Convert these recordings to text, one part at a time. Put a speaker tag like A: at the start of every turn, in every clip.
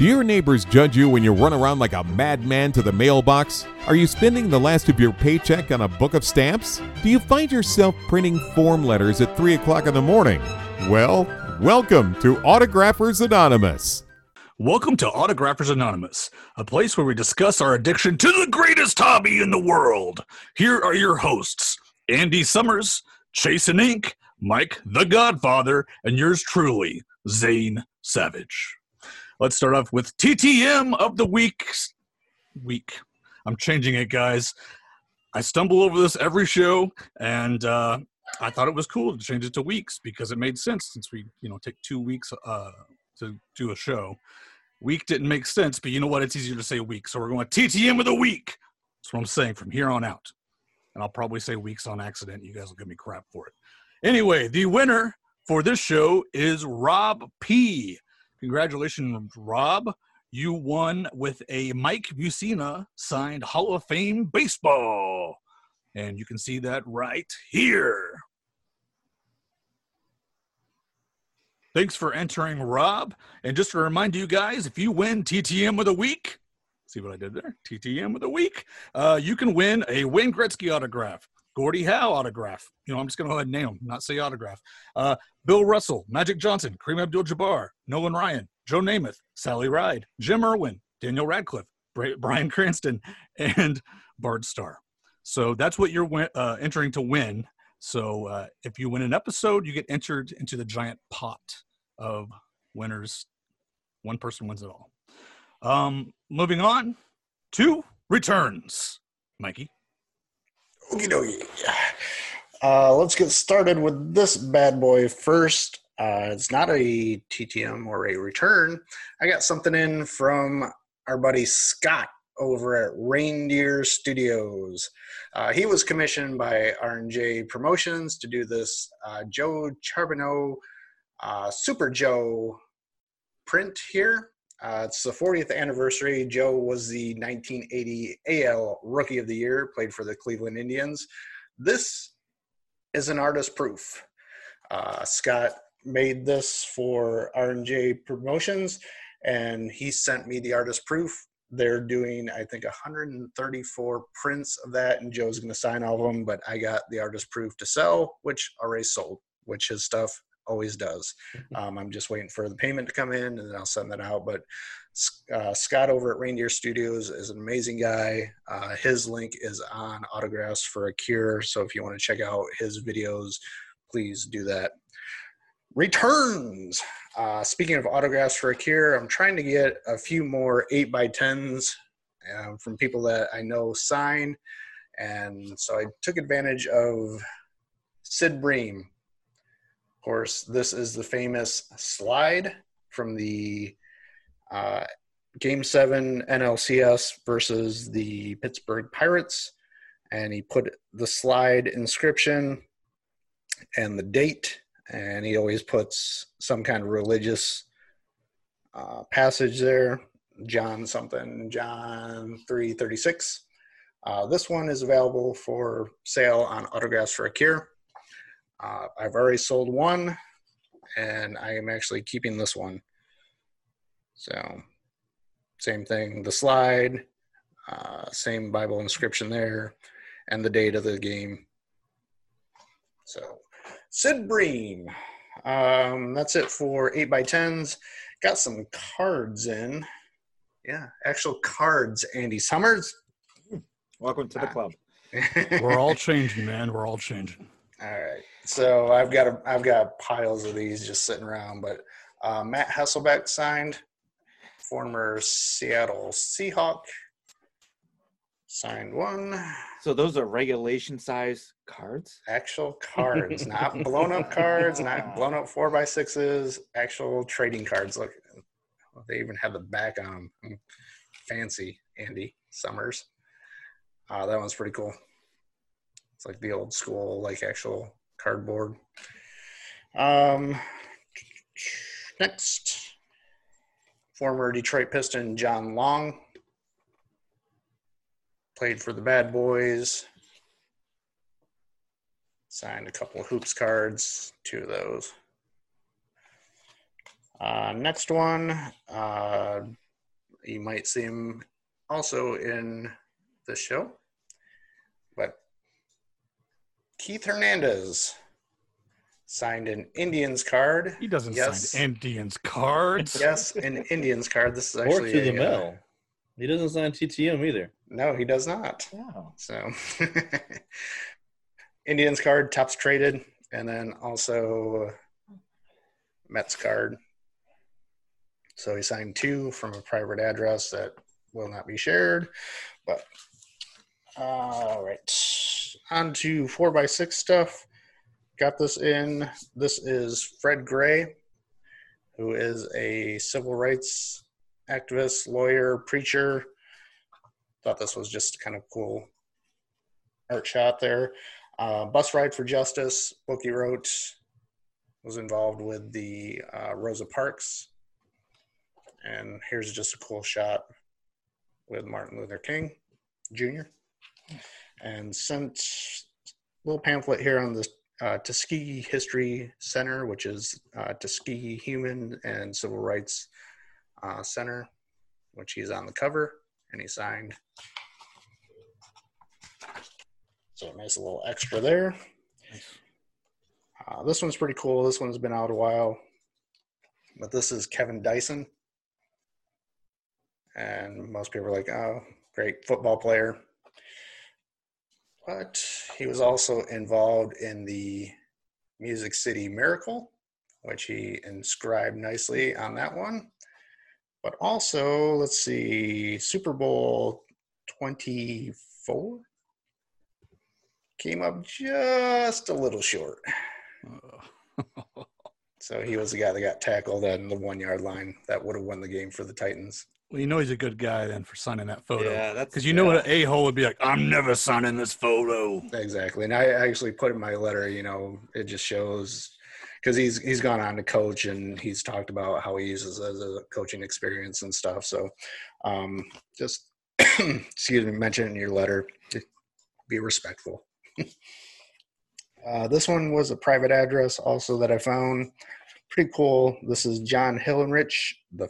A: Do your neighbors judge you when you run around like a madman to the mailbox? Are you spending the last of your paycheck on a book of stamps? Do you find yourself printing form letters at 3 o'clock in the morning? Well, welcome to Autographers Anonymous.
B: Welcome to Autographers Anonymous, a place where we discuss our addiction to the greatest hobby in the world. Here are your hosts Andy Summers, Chasing Ink, Mike the Godfather, and yours truly, Zane Savage. Let's start off with TTM of the week. Week. I'm changing it, guys. I stumble over this every show, and uh, I thought it was cool to change it to weeks because it made sense since we, you know, take two weeks uh, to do a show. Week didn't make sense, but you know what? It's easier to say week, so we're going TTM of the week. That's what I'm saying from here on out. And I'll probably say weeks on accident. You guys will give me crap for it. Anyway, the winner for this show is Rob P. Congratulations, Rob. You won with a Mike Mussina signed Hall of Fame baseball. And you can see that right here. Thanks for entering, Rob. And just to remind you guys, if you win TTM of the week, see what I did there? TTM of the week, uh, you can win a Wayne Gretzky autograph, Gordie Howe autograph. You know, I'm just going to go ahead and name them, not say autograph. Uh, Bill Russell, Magic Johnson, Kareem Abdul-Jabbar, Nolan Ryan, Joe Namath, Sally Ride, Jim Irwin, Daniel Radcliffe, Bryan Cranston, and Bart Starr. So that's what you're uh, entering to win. So uh, if you win an episode, you get entered into the giant pot of winners. One person wins it all. Um, moving on to returns, Mikey.
C: Okie dokie. Uh, let's get started with this bad boy first. Uh, it's not a TTM or a return. I got something in from our buddy Scott over at Reindeer Studios. Uh, he was commissioned by R&J Promotions to do this uh, Joe Charboneau uh, Super Joe print here. Uh, it's the 40th anniversary. Joe was the 1980 AL Rookie of the Year, played for the Cleveland Indians. This is an artist proof. Uh, Scott made this for R&J Promotions, and he sent me the artist proof. They're doing, I think, 134 prints of that, and Joe's going to sign all of them. But I got the artist proof to sell, which already sold, which his stuff always does. Um, I'm just waiting for the payment to come in, and then I'll send that out. But uh, Scott over at Reindeer Studios is an amazing guy. Uh, his link is on Autographs for a Cure. So if you want to check out his videos, please do that. Returns. Uh, speaking of Autographs for a Cure, I'm trying to get a few more 8x10s um, from people that I know sign. And so I took advantage of Sid Bream. Of course, this is the famous slide from the uh, Game 7 NLCS versus the Pittsburgh Pirates. And he put the slide inscription and the date. And he always puts some kind of religious uh, passage there. John something, John 336. Uh, this one is available for sale on Autographs for a Cure. Uh, I've already sold one, and I am actually keeping this one. So, same thing, the slide, uh, same Bible inscription there, and the date of the game. So, Sid Bream. Um, that's it for 8x10s. Got some cards in. Yeah, actual cards, Andy Summers.
D: Welcome to the
C: Ah.
D: club.
B: We're all changing, man. We're all changing.
C: All right. So I've got a, I've got piles of these just sitting around, but uh, Matt Hasselbeck signed, former Seattle Seahawk, signed one.
D: So those are regulation size cards.
C: Actual cards, not blown up cards, not blown up four by sixes. Actual trading cards. Look, they even have the back on them. Fancy, Andy Summers. Uh, that one's pretty cool. It's like the old school, like actual cardboard. Um, next, former Detroit Piston John Long played for the Bad Boys. Signed a couple of hoops cards, two of those. Uh, next one, uh, You might see him also in the show. But Keith Hernandez signed an Indians card.
B: He doesn't
C: Yes.
B: sign Indians cards.
C: Yes, an Indians card. This is
E: Or
C: actually
E: to the
C: a, uh,
E: mail. He doesn't sign TTM either.
C: no, he does not.
D: Wow.
C: So Indians card, Topps traded, and then also Mets card. So he signed two from a private address that will not be shared. But all right. On to four by six stuff. Got this in. This is Fred Gray, who is a civil rights activist, lawyer, preacher. Thought this was just kind of cool art shot there. Uh, Bus Ride for Justice, book he wrote, was involved with the uh, Rosa Parks. And here's just a cool shot with Martin Luther King Jr. And sent a little pamphlet here on the uh, Tuskegee History Center, which is uh, Tuskegee Human and Civil Rights uh, Center, which he's on the cover and he signed. So a nice little extra there. Uh, this one's pretty cool. This one's been out a while, but this is Kevin Dyson, and most people are like, "Oh, great football player," but he was also involved in the Music City Miracle, which he inscribed nicely on that one. But also, let's see, Super Bowl 24 came up just a little short. So he was the guy that got tackled on the one yard line that would have won the game for the Titans.
B: Well, you know he's a good guy then for signing that photo.
D: Yeah, that's
B: Because you know
D: yeah.
B: what an a hole would be like. I'm never signing this photo.
C: Exactly. And I actually put in my letter, you know, it just shows because he's he's gone on to coach and he's talked about how he uses it as a coaching experience and stuff. So um just excuse me, mention it in your letter. to Be respectful. uh, this one was a private address also that I found. Pretty cool. This is John Hillenrich the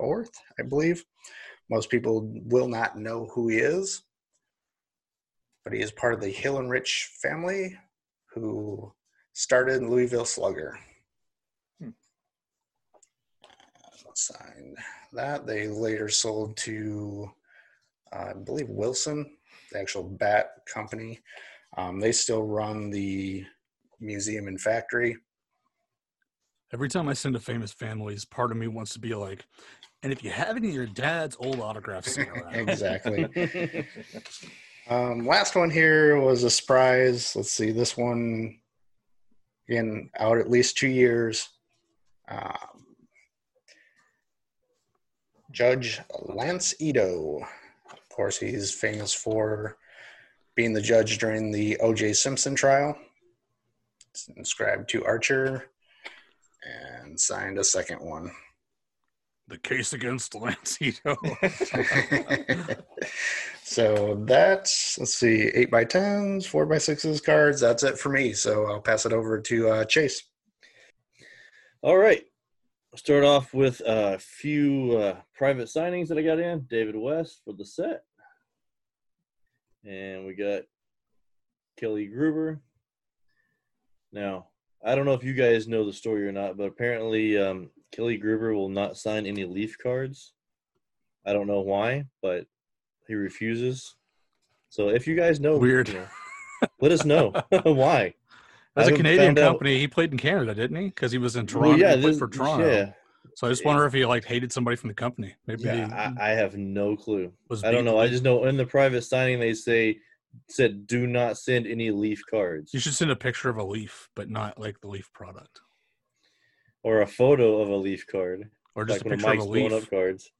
C: fourth, I believe. Most people will not know who he is but he is part of the Hillerich family who started Louisville Slugger.
D: Hmm.
C: Signed that. They later sold to, uh, I believe, Wilson, the actual bat company. Um, they still run the museum and factory.
B: Every time I send a famous families, part of me wants to be like, and if you have any of your dad's old autographs
C: exactly. Um, last one here was a surprise. Let's see, this one again out at least two years. Um, Judge Lance Ito. Of course, he's famous for being the judge during the O.J. Simpson trial. It's inscribed to Archer and signed a second one.
B: The case against Lance Ito.
C: so that's let's see, eight by tens, four by sixes cards. That's it for me. So I'll pass it over to uh, Chase.
E: All right. I'll start off with a few uh, private signings that I got in. David West for the set. And we got Kelly Gruber. Now, I don't know if you guys know the story or not, but apparently um, Kelly Gruber will not sign any Leaf cards. I don't know why, but he refuses. So if you guys know,
B: Weird.
E: you know, let us know why.
B: That's a Canadian
E: found out-
B: company. He played in Canada, didn't he? Because he was in Toronto.
E: Well, yeah,
B: he
E: this,
B: for Toronto.
E: Yeah,
B: So I just wonder if he like hated somebody from the company. Maybe
E: yeah. I, I have no clue. I don't know. I just know in the private signing they say said do not send any leaf cards
B: You should send a picture of a leaf, but not like the leaf product,
E: or a photo of a leaf card,
B: or just
E: like
B: a
E: one of
B: picture of
E: Mike's
B: a
E: blown
B: leaf.
E: up cards.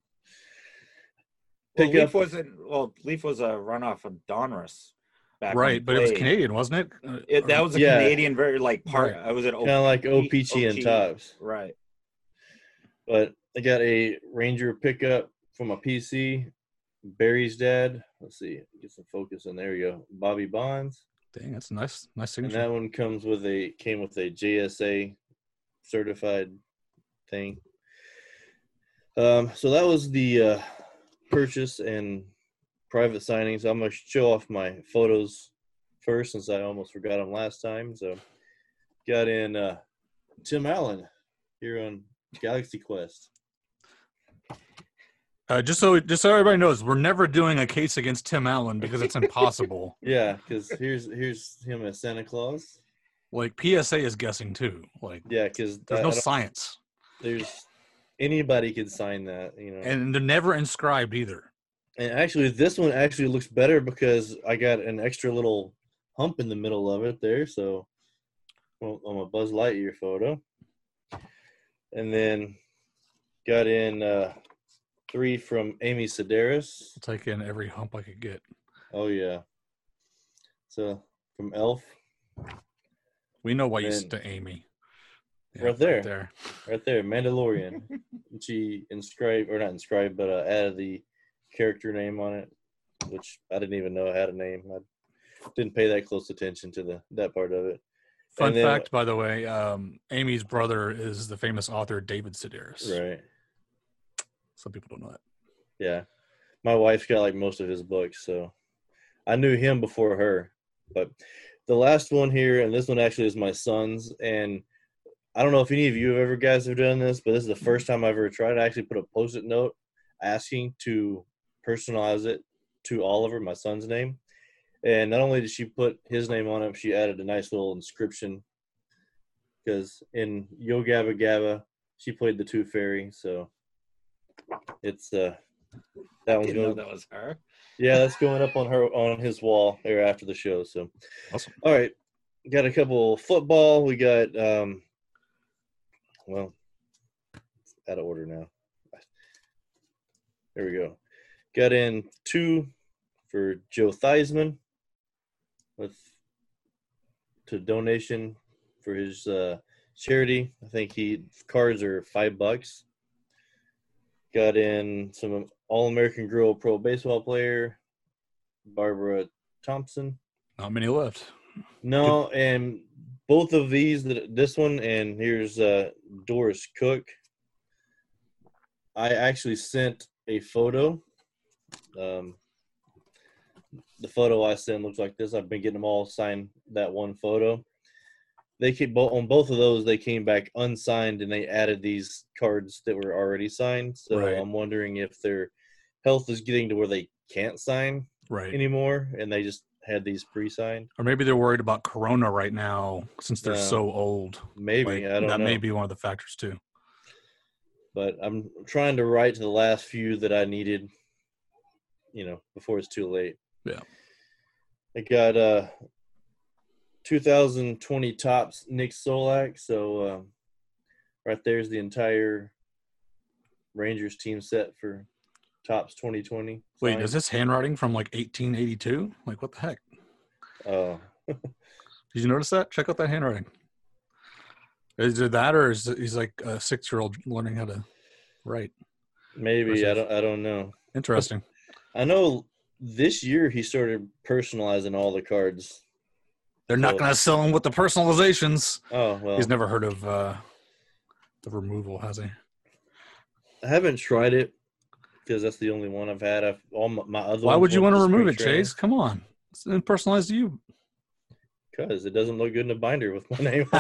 D: Well,
E: Pick
D: Leaf
E: up-
D: wasn't. Well, Leaf was a runoff of Donruss. back
B: Right, but it was. Canadian, wasn't it? Uh,
D: It, that was a
E: Yeah.
D: Canadian, very like part.
B: Right.
D: I was at
E: Kind of like
D: O-
E: OPG and
D: OG.
E: Topps.
D: Right.
E: But I got a Ranger pickup from a PC. Barry's dad. Let's see. Get some focus on there. You go. Bobby Bonds.
B: Dang, that's a nice, nice
E: And
B: signature.
E: that one comes with a came with a JSA certified thing. Um, so that was the uh, purchase and private signing. So I'm gonna show off my photos first, since I almost forgot them last time. So got in uh, Tim Allen here on Galaxy Quest.
B: Uh, just so just so everybody knows, we're never doing a case against Tim Allen because it's impossible.
E: Yeah, because here's here's him as Santa Claus.
B: Like PSA is guessing too. Like
E: Yeah, because
B: there's no science,
E: there's anybody could sign that, you know.
B: and they're never inscribed either.
E: And actually, this one actually looks better because I got an extra little hump in the middle of it there. So, well, on my Buzz Lightyear photo, and then got in uh, three from Amy Sedaris.
B: I'll take in every hump I could get.
E: Oh yeah. So from Elf,
B: We know why you
E: And-
B: said to Amy.
E: Right there.
B: there.
E: right there, Mandalorian. she inscribed or not inscribed, but uh, added the character name on it, which I didn't even know it had a name. I didn't pay that close attention to the that part of it.
B: Fun
E: And then-
B: fact, by the way, um, Amy's brother is the famous author David Sedaris.
E: Right.
B: Some people don't know that.
E: Yeah. My wife's got like most of his books, so I knew him before her. But the last one here, and this one actually is my son's, and I don't know if any of you have ever guys have done this, but this is the first time I've ever tried. I actually put a post-it note asking to personalize it to Oliver, my son's name. And not only did she put his name on it, she added a nice little inscription. Because in Yo Gabba Gabba, she played the Tooth Fairy, so it's uh that one's
D: Didn't know that was her.
E: Yeah, that's going up on her on his wall there after the show. So,
B: Awesome.
E: all right, got a couple football. We got um, well, out of order now. There we go. Got in two for Joe Theismann with to donation for his uh, charity. I think he cards are five bucks. Got in some All American Girl Pro Baseball player, Barbara Thompson.
B: Not many left.
E: No, and both of these, that this one and here's uh, Doris Cook. I actually sent a photo. Um, the photo I sent looks like this. I've been getting them all signed that one photo. They came on both of those. They came back unsigned, and they added these cards that were already signed. So
B: Right.
E: I'm wondering if their health is getting to where they can't sign
B: Right.
E: anymore, and they just had these pre-signed.
B: Or maybe they're worried about Corona right now since they're so old.
E: Maybe
B: Like,
E: I don't
B: that
E: know.
B: may be one of the factors too.
E: but I'm trying to write to the last few that I needed, you know, before it's too late.
B: Yeah.
E: I got uh 2020 Topps Nick Solak, so um, right there's the entire Rangers team set for Topps 2020.
B: Wait, is this handwriting from like 1882? Like what the heck?
E: Oh,
B: Did you notice that? Check out that handwriting. Is it that, or is it, he's like a six-year-old learning how to write?
E: maybe I don't I don't know.
B: Interesting.
E: I know this year he started personalizing all the cards.
B: They're not going to sell him with the personalizations.
E: Oh well,
B: He's never heard of uh, the removal, has he?
E: I haven't tried it because that's the only one I've had. I've, all my, my other.
B: Why would you want to remove it,
E: Chase?
B: Chase? Come on, it's personalized to you.
E: Because it doesn't look good in a binder with my name. all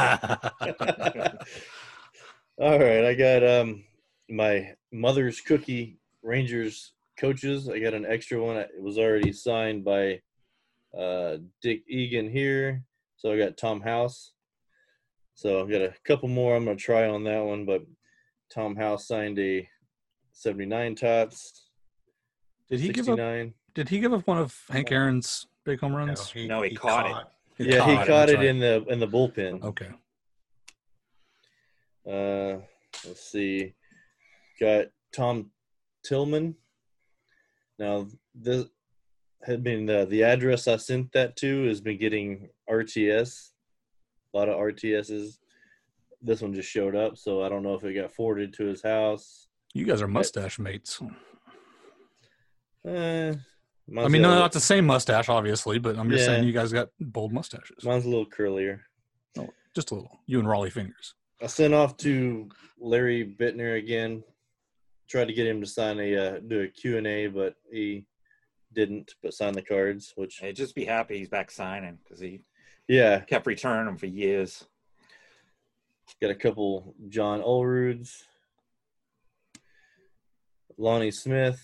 E: right, I got um my mother's cookie Rangers coaches. I got an extra one. It was already signed by uh, Dick Egan here. So I got Tom House. So I got a couple more. I'm gonna try on that one, but Tom House signed a 79 Topps.
B: did he give up?
E: 69.
B: Did he give up one of Hank Aaron's big home runs?
D: No, he caught it.
E: Yeah, he
B: caught
E: caught
B: that's
E: it in the in the bullpen.
B: Okay.
E: Uh, let's see. Got Tom Tillman. Now this had been uh, the address I sent that to has been getting RTS. A lot of RTSs. This one just showed up, so I don't know if it got forwarded to his house.
B: You guys are mustache mates.
E: Eh,
B: I mean, no, not the same mustache, obviously, but I'm just
E: Yeah.
B: saying you guys got bold mustaches.
E: Mine's a little curlier.
B: Just a little. You and Rollie Fingers.
E: I sent off to Larry Biittner again, tried to get him to sign a uh, do a Q and A, but he didn't. But sign the cards, which
D: Hey, just be happy he's back signing because he
E: yeah,
D: kept returning them for years.
E: got a couple John Ulrudes, Lonnie Smith,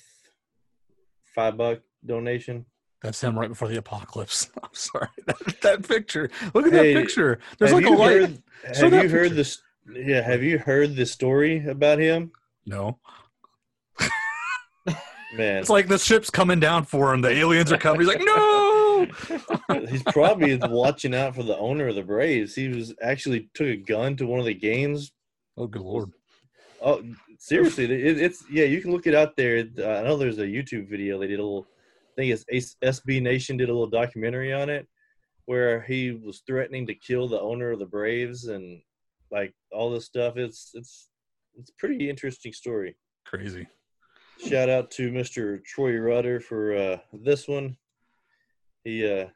E: five buck donation.
B: That's him right before the apocalypse. I'm sorry. That, that picture. Look at
E: Hey,
B: that picture. There's like a light.
E: heard, have you heard this? Yeah, have you heard the story about him?
B: No.
E: Man,
B: It's like the ship's coming down for him. The aliens are coming. He's like, no.
E: he's probably watching out for the owner of the Braves. He was actually took a gun to one of the games.
B: Oh, good lord.
E: Oh, seriously, it, it's yeah. You can look it out there. Uh, I know there's a YouTube video. They did a little. I think it's Ace- SB Nation did a little documentary on it, where he was threatening to kill the owner of the Braves and like all this stuff. It's it's it's pretty interesting story.
B: Crazy.
E: Shout out to Mr. Troy Rudder for uh, this one. He uh,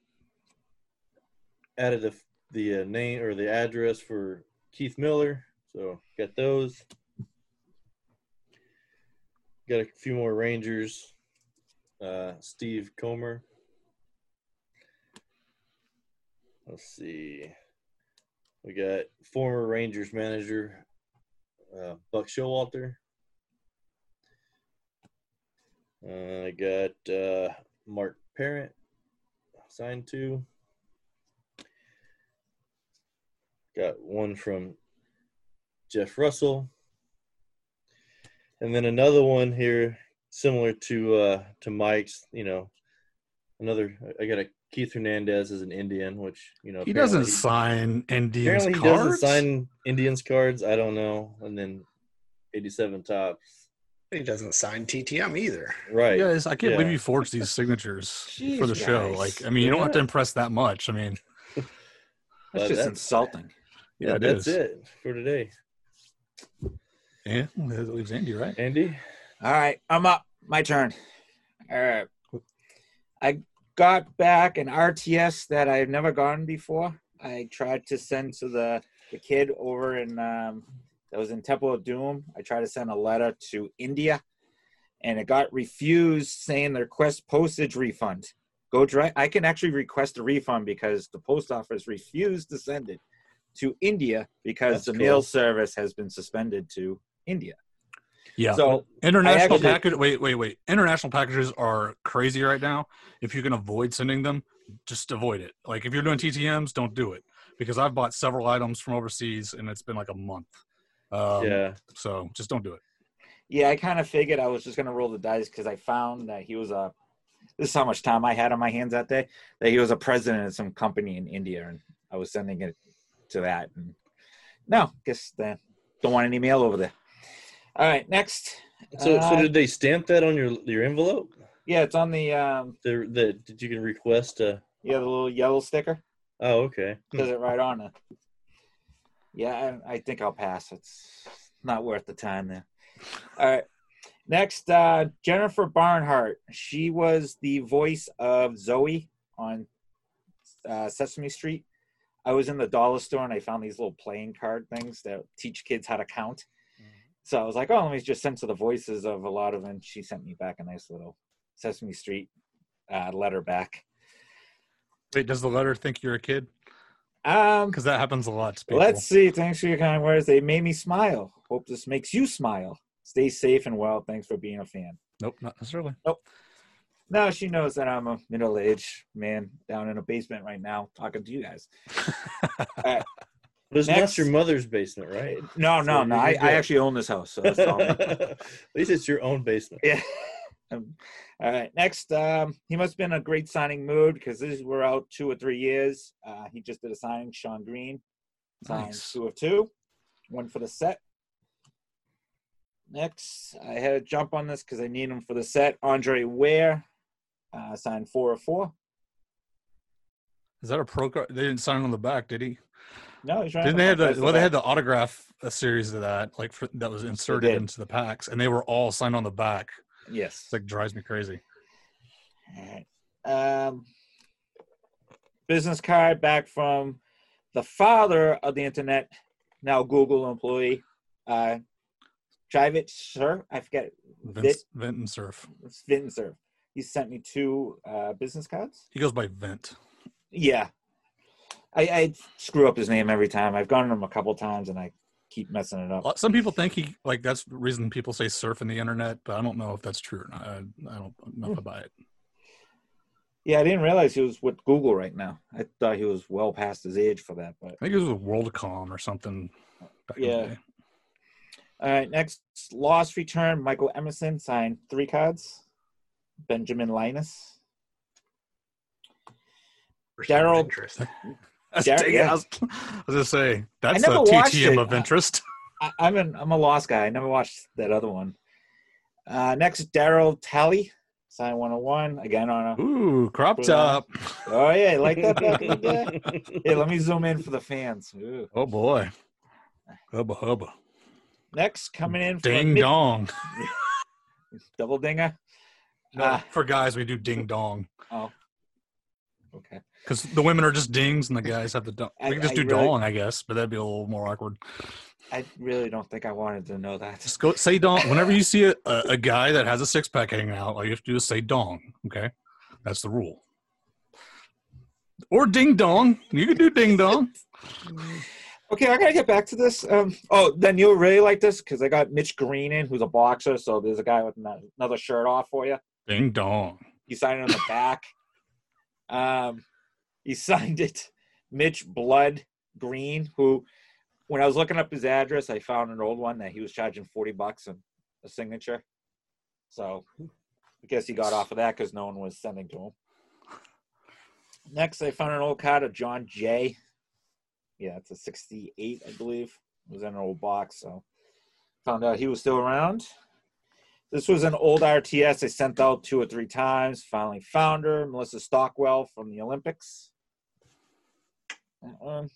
E: added the, the uh, name or the address for Keith Miller. So got those. Got a few more Rangers. Uh, Steve Comer. Let's see. We got former Rangers manager uh, Buck Showalter. Uh, I got uh, Mark Parent signed to. Got one from Jeff Russell. And then another one here similar to uh to Mike's, you know, another I got a Keith Hernandez as an Indian, which you know
B: He doesn't sign Indians
E: apparently he
B: cards.
E: doesn't sign Indians cards. I don't know. And then 87 Topps.
C: He doesn't sign TTM either.
E: Right.
B: Yes, I can't believe you forged these signatures for the
D: Jeez,
B: show.
D: guys.
B: Like, I mean, you don't have to impress that much. I mean,
D: That's just
E: that's-
D: insulting.
B: yeah, it
E: that's
B: is.
E: it for today.
B: Yeah, that leaves Andy, right?
E: Andy?
D: All right, I'm up. My turn. All right. I got back an RTS that I've never gotten before. I tried to send to the the kid over in um, that was in Temple of Doom. I tried to send a letter to India, and it got refused, saying the request postage refund. Go direct. I can actually request a refund because the post office refused to send it to India because
E: That's
D: the
E: cool.
D: mail service has been suspended to India.
B: Yeah.
D: So
B: International
D: actually-
B: package. Wait, wait, wait. International packages are crazy right now. If you can avoid sending them, just avoid it. Like if you're doing TTM's, don't do it because I've bought several items from overseas and it's been like a month. Um,
E: yeah.
B: So just don't do it.
D: Yeah, I kind of figured I was just gonna roll the dice because I found that he was a. This is how much time I had on my hands that day. That he was a president of some company in India, and I was sending it to that. And no, guess they don't want any mail over there. All right, next.
E: So, so
D: Uh,
E: did they stamp that on your your envelope?
D: Yeah, it's on the um.
E: The, the did you can request a?
D: Yeah, the little yellow sticker
E: Oh, okay.
D: Does it right on it. Yeah, I, I think I'll pass. It's not worth the time there. All right. Next, uh, Jennifer Barnhart. She was the voice of Zoe on uh, Sesame Street. I was in the dollar store and I found these little playing card things that teach kids how to count. So I was like, oh, let me just censor the voices of a lot of them. She sent me back a nice little Sesame Street uh, letter back.
B: Wait, does the letter think you're a kid?
D: Um,
B: Because that happens a lot to people.
D: Let's see. Thanks for your kind words. They made me smile. Hope this makes you smile. Stay safe and well. Thanks for being a fan.
B: Nope, not necessarily. Nope.
D: No, she knows that I'm a middle aged man down in a basement right now talking to you guys.
E: But it's
D: Next.
E: not your mother's basement, right?
D: No, no,
E: So
D: no. I, I actually own this house. So that's all.
E: At least it's your own basement.
D: yeah. Um, all right. Next, um, he must have been in a great signing mood because these were out two or three years. Uh, he just did a signing. Sean Green signed
B: Nice.
D: two of two, one for the set. Next, I had to jump on this because I need him for the set. Andre Ware uh, signed four of four.
B: Is that a pro card? They didn't sign on the back, did he?
D: No, he's trying
B: Didn't they have the well? They had the autograph a series of that, like for, that was inserted into the packs, and they were all signed on the back.
D: yes.
B: It's like drives me crazy.
D: Um, business card back from the father of the internet, now Google employee, uh, Drive it, sir. I forget.
B: Vince, Vent and Cerf.
D: It's Vint Cerf. He sent me two uh, business cards.
B: He goes by Vent.
D: Yeah. I, I screw up his name every time. I've gone to him a couple times and I keep messing it up.
B: lot- Some people think he like that's the reason people say surf in the internet, but I don't know if that's true or not. I, I don't know about it.
D: Yeah, I didn't realize he was with Google right now. I thought he was well past his age for that. But
B: I think it was with WorldCom or something. Back in the
D: Yeah.
B: day.
D: all right, next lost return. Michael Emerson signed three cards. Benjamin Linus.
C: Person
D: Daryl-
C: interest.
B: That's,
D: Dar-
B: dang it,
D: yeah.
B: I, was, I was gonna say that's
D: never
B: a
D: watched
B: TTM
D: it.
B: of interest.
D: I, I'm an I'm a lost guy. I never watched that other one. Uh, next, Daryl Tally, Sign 101 again on a.
B: Ooh, crop top.
D: Oh yeah, like that back in the day. Hey, let me zoom in for the fans. Ooh.
B: Oh boy. Hubba hubba.
D: Next, coming in for
B: Ding
D: mid-
B: dong.
D: double dinger.
B: No,
D: Ah.
B: for guys we do ding dong
D: Oh, okay.
B: Because the women are just dings and the guys have the dong.
D: I-
B: We can just
D: I
B: do
D: really-
B: dong, I guess, but that'd be a little more awkward.
D: I really don't think I wanted to know that.
B: Just go say dong. Whenever you see a, a, a guy that has a six pack hanging out, all you have to do is say dong. Okay, that's the rule. Or ding dong. You can do ding dong.
D: Okay, I gotta get back to this. Um, oh, then you'll really like this because I got Mitch Green in, who's a boxer. So there's a guy with another shirt off for you.
B: Ding dong.
D: He signed it on the back. Um, he signed it, Mitch Blood Green, who, when I was looking up his address, I found an old one that he was charging forty bucks and a signature. So, I guess he got off of that because no one was sending to him. Next, I found an old card of John Jay. Yeah, it's a '68, I believe. It was in an old box, so found out he was still around. This was an old RTS I sent out two or three times. Finally found her, Melissa Stockwell from the Olympics. That one.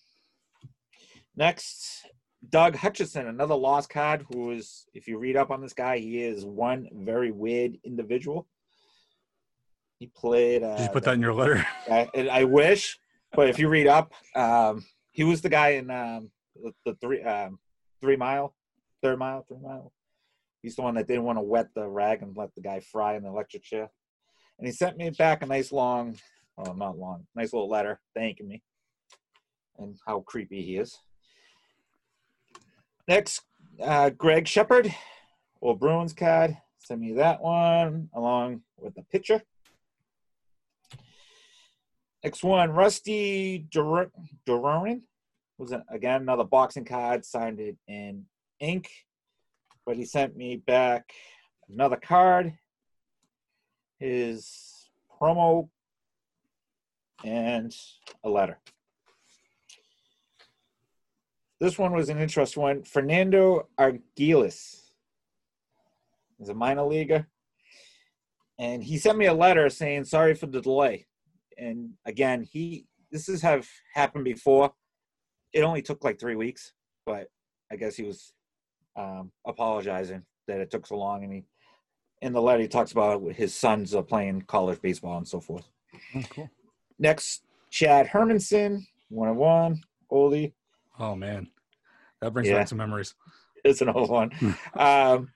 D: Next, Doug Hutchison, another lost card who is, if you read up on this guy, he is one very weird individual. He played. Uh,
B: Did you put that in your letter?
D: I, I wish, but if you read up, um, he was the guy in um, the, the three um, three mile, third mile, three mile. He's the one that didn't want to wet the rag and let the guy fry in the electric chair. And he sent me back a nice long, oh not long, nice little letter thanking me, and how creepy he is. Next, uh, Gregg Sheppard, old Bruins card. Send me that one along with the picture. Next one, Rusty Dur- Duran was again another boxing card, signed it in ink, but he sent me back another card, his promo, and a letter. This one was an interesting one. Fernando Arguiles is a minor leaguer, and he sent me a letter saying sorry for the delay and again he this has have happened before it only took like three weeks but i guess he was um, apologizing that it took so long and he in the letter he talks about his sons playing college baseball and so forth
B: Oh, cool.
D: next chad hermansen one on one oldie
B: Oh man, that brings
D: Yeah.
B: back some memories.
D: it's an old one um,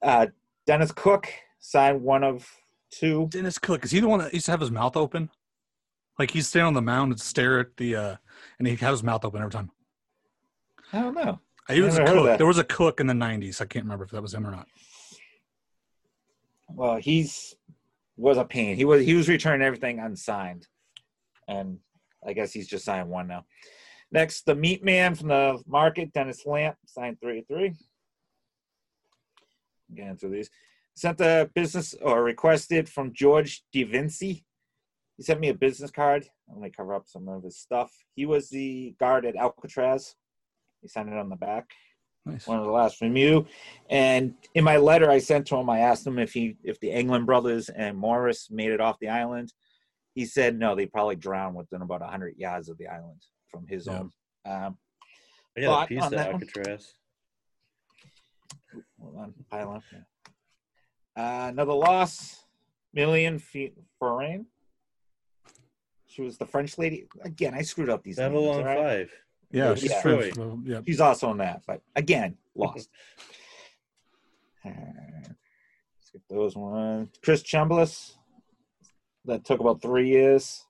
D: uh, dennis cook signed one of two
B: Dennis Cook is he the one that used to have his mouth open? Like he's standing on the mound and stare at the, uh and he has his mouth open every time.
D: i don't know
B: He was a
D: heard of
B: cook.
D: that.
B: There was a cook in the '90s. I can't remember if that was him or not.
D: Well, he's was a pain. He was he was returning everything unsigned, and I guess he's just signed one now. Next, the meat man from the market, Dennis Lamp, signed three of three. Getting through these. Sent a business or requested from George DeVinci. He sent me a business card. I'm gonna cover up some of his stuff. He was the guard at Alcatraz. He signed it on the back
B: Nice.
D: one of the last from you. And in my letter I sent to him, I asked him if he if the Anglin brothers and Morris made it off the island. He said no, they probably drowned within about hundred yards of the island from his
B: Yeah.
D: own. Um,
E: I got a piece of
D: that one?
E: Alcatraz.
D: hold on, pile up. Yeah. Uh, another loss, Million Fe- Forain. She was the French lady. Again, I screwed up these. names,
E: Babylon
D: all right?
E: Five.
B: Yeah,
D: Yeah.
B: she's
E: Detroit.
B: French, so, yeah.
D: She's also in that, but again, lost. Skip those one. Chris Chambliss. That took about three years.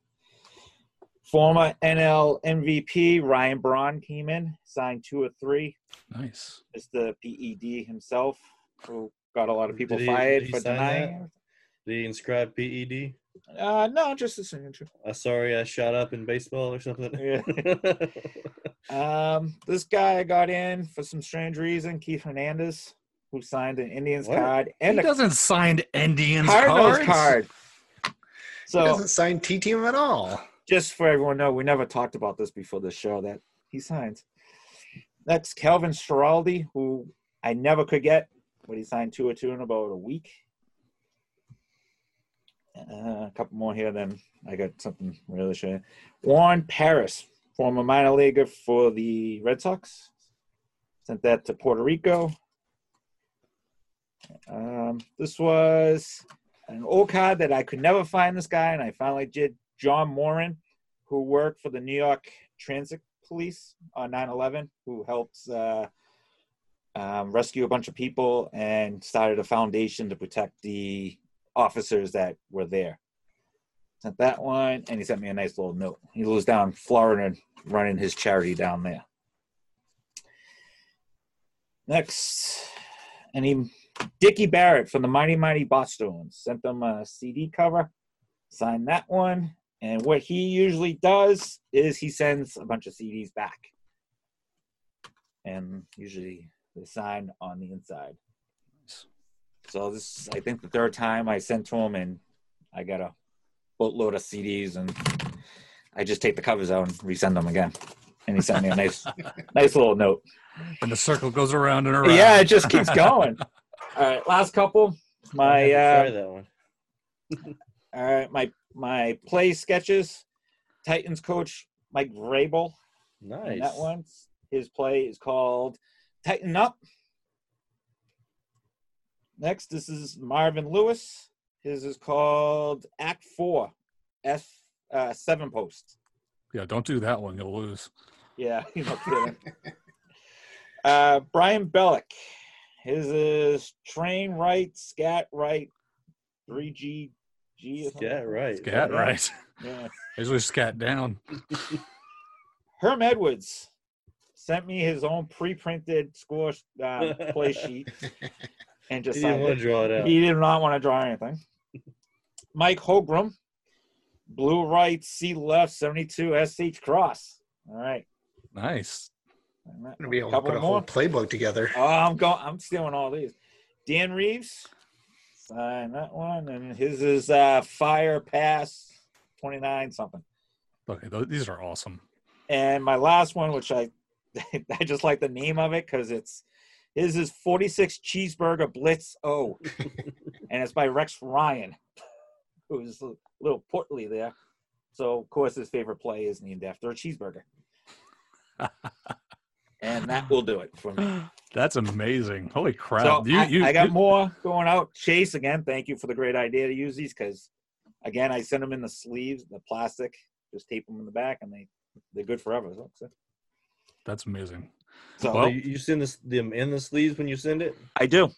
D: Former NL MVP Ryan Braun came in, signed two or three.
B: Nice.
D: It's the PED himself, who got a lot of people
E: Did he-
D: fired
E: did he
D: for
E: sign
D: denying.
E: Did he inscribe PED?
D: Uh, no, just a signature.
E: Uh, sorry, I shot up in baseball or something.
D: Yeah. Um, this guy got in for some strange reason. Keith Hernandez, who signed an Indians
E: What?
D: card
B: He
D: and a
B: doesn't sign Indians
D: Cardinals
B: cards.
D: card.
C: He doesn't sign T team at all.
D: just for everyone to know, we never talked about this before the show that he signs. Next, Kelvin Straldi, who I never could get, but he signed two or two in about a week. Uh, a couple more here, then I got something really sure. Warren Paris, former minor leaguer for the Red Sox, sent that to Puerto Rico. Um, this was an old card that I could never find this guy, and I finally did. John Moran, who worked for the New York Transit Police on 9/11, who helped uh, um, rescue a bunch of people and started a foundation to protect the officers that were there. Sent that one, and he sent me a nice little note. He lives down in Florida, running his charity down there. Next, and he Dickie Barrett from the Mighty Mighty Bosstones sent them a CD cover. Signed that one. And what he usually does is he sends a bunch of CDs back. And usually they sign on the inside. So this is, I think, the third time I sent to him, and I got a boatload of CDs, and I just take the covers out and resend them again. And he sent me a nice, nice little note.
B: And the circle goes around and around.
D: Yeah, it just keeps going. All right, last couple. My uh,
E: that one.
D: all right, my my play sketches. Titans coach Mike Vrabel.
E: Nice.
D: And that one, his play is called Tighten Up. Next, this is Marvin Lewis. His is called Act Four, F uh, seven post.
B: Yeah, don't do that one. You'll lose.
D: Yeah, you know, kidding. uh, Brian Billick. His is train right, scat right, three G G. or something.
E: Scat right.
B: Scat
D: Yeah.
B: right.
D: Yeah.
B: Usually scat down.
D: Herm Edwards sent me his own pre-printed score uh, play sheet and just
E: He didn't want to draw it out.
D: He did not want to draw anything. Mike Holmgren, blue right, C left, 72 SH cross. All right.
B: Nice.
C: I'm gonna be able to
D: Couple
C: put a
D: more.
C: whole playbook together.
D: Oh, I'm going. I'm stealing all these. Dan Reeves, sign that one, and his is uh, fire pass 29 something.
B: Okay, th- these are awesome.
D: And my last one, which I I just like the name of it because it's his is 46 cheeseburger blitz O, and it's by Rex Ryan, who's a little portly there. So of course his favorite play is named after a cheeseburger, and that will do it for me.
B: That's amazing. Holy crap.
D: So
B: you,
D: I,
B: you,
D: I got
B: you-
D: more going out. Chase again. Thank you for the great idea to use these because again I send them in the sleeves, the plastic. Just tape them in the back, and they they're good forever. So, so-
B: That's amazing.
D: so
B: Well-
E: you, you send this, them in the sleeves when you send it?
D: I do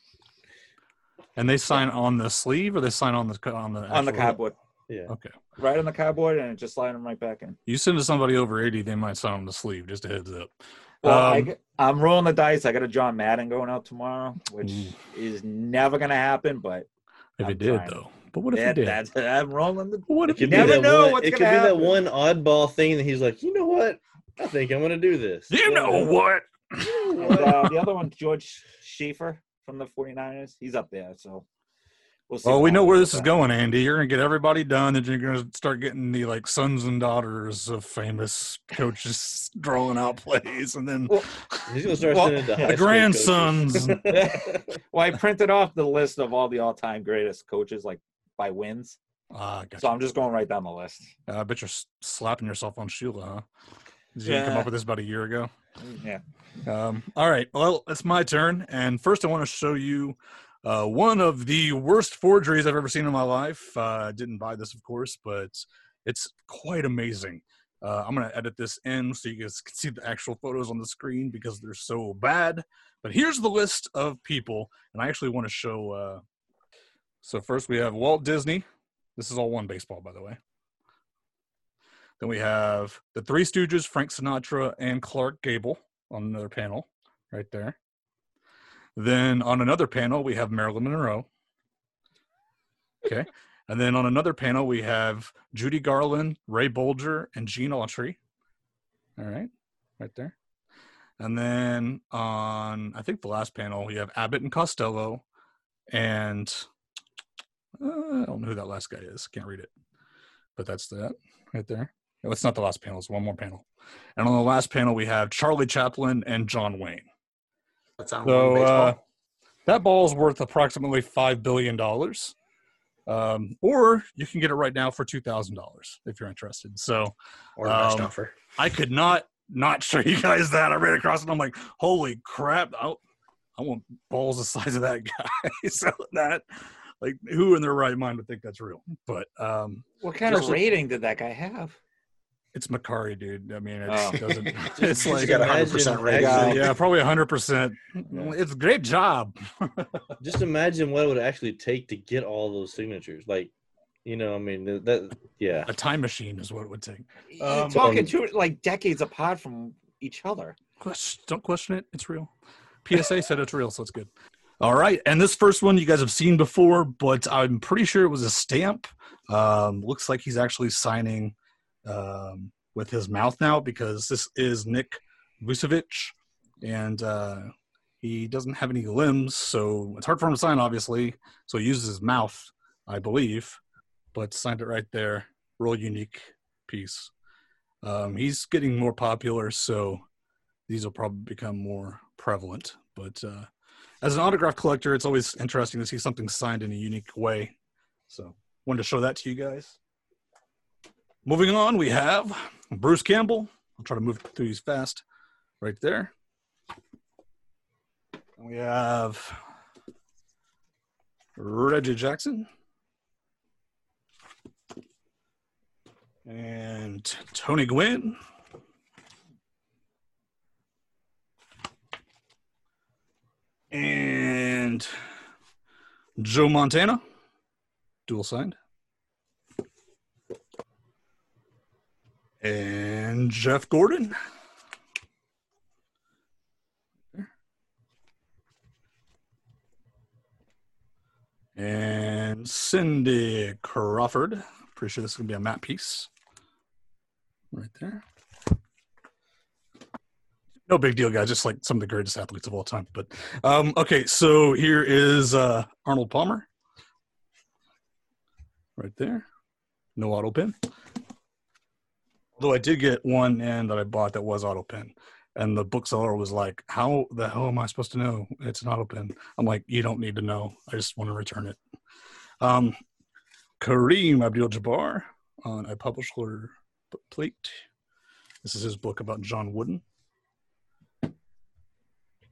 B: And they sign on the sleeve or they sign on the on the
D: on the
B: actual-
D: cardboard,
E: Yeah.
B: Okay.
D: right on the cardboard, and just slide them right back in.
B: You send to somebody over 80, they might sign on the sleeve. Just a heads up.
D: Well, I,
B: Um,
D: g- I'm rolling the dice. I got a John Madden going out tomorrow, which
B: Ooh.
D: is never gonna happen. But
B: If
D: I'm
B: it did,
D: trying.
B: though. But what if
D: that,
B: it did?
D: that's I'm rolling the.
B: what if
E: It
B: it
E: could
B: did?
D: never
E: that
D: know
E: one,
D: what's
E: It could
D: gonna
E: be that
D: happen.
E: one oddball thing that he's like, you know what? I think I'm gonna do this.
B: You know what?
D: And, uh, the other one, George Seifert from the 49ers, he's up there. So we'll see.
B: Well, we know where this is
D: that.
B: going, Andy. You're gonna get everybody done, and you're gonna start getting the like sons and daughters of famous coaches drawing out plays, and then
D: Well,
E: start
D: Well,
E: sending it to
D: the
B: the grandsons.
D: well, I printed off the list of all the all-time greatest coaches, like by wins.
B: ah, gotcha.
D: So I'm just going right down the list.
B: Uh, I bet you're slapping yourself on Sheila, huh? Did you come
D: Yeah.
B: up with this about a year ago?
D: Yeah.
B: Um, all right. Well, it's my turn. And first, I want to show you uh, one of the worst forgeries I've ever seen in my life. Uh, I didn't buy this, of course, but it's quite amazing. Uh, I'm gonna edit this in so you guys can see the actual photos on the screen because they're so bad. But here's the list of people, and I actually want to show. Uh, so first we have Walt Disney. This is all one baseball, by the way. Then we have the Three Stooges, Frank Sinatra, and Clark Gable on another panel, right there. Then on another panel we have Marilyn Monroe. Okay. And then on another panel, we have Judy Garland, Ray Bolger, and Gene Autry. All right, right there. And then on, I think the last panel, we have Abbott and Costello, and uh, I don't know who that last guy is. Can't read it, but that's that right there. No, it's not the last panel. It's one more panel. And on the last panel, we have Charlie Chaplin and John Wayne.
C: That's on
B: So
C: baseball.
B: uh, that ball is worth approximately five billion dollars, um, or you can get it right now for two thousand dollars if you're interested. So
C: or best
B: um,
C: offer.
B: I could not not show you guys that. I ran across it. and I'm like, holy crap! I, I want balls the size of that guy selling that. Like, who in their right mind would think that's real? But um,
D: What kind of
B: Just-
D: rating did that guy have?
B: It's Macari, dude. I mean, it
D: Oh.
B: doesn't. It's
E: just
B: like,
C: got 100% rating.
B: yeah, probably hundred percent. It's a great job.
E: Just imagine what it would actually take to get all those signatures. Like, you know, I mean, that, yeah.
B: a time machine is what it would take. Um,
D: talking
E: um,
D: two like decades apart from each other.
B: Don't question it. It's real. PSA said it's real, so it's good. All right, and this first one you guys have seen before, but I'm pretty sure it was a stamp. Um, looks like he's actually signing um, with his mouth now because this is Nick Vujicic, and uh, he doesn't have any limbs, so it's hard for him to sign, obviously. So he uses his mouth, I believe, but signed it right there. Real unique piece. Um, he's getting more popular, so these will probably become more prevalent. But uh, as an autograph collector, it's always interesting to see something signed in a unique way. So, wanted to show that to you guys. Moving on, we have Bruce Campbell. I'll try to move through these fast. Right there. We have Reggie Jackson. And Tony Gwynn. And Joe Montana, dual signed. And Jeff Gordon. And Cindy Crawford. Pretty sure this is going to be a matte piece. Right there. No big deal, guys. Just like some of the greatest athletes of all time. But um, okay, so here is uh, Arnold Palmer. Right there. No auto pin. Although I did get one and that I bought that was auto pin. And the bookseller was like, How the hell am I supposed to know it's an auto pin? I'm like, You don't need to know. I just want to return it. Um, Kareem Abdul Jabbar on a publisher plate. This is his book about John Wooden.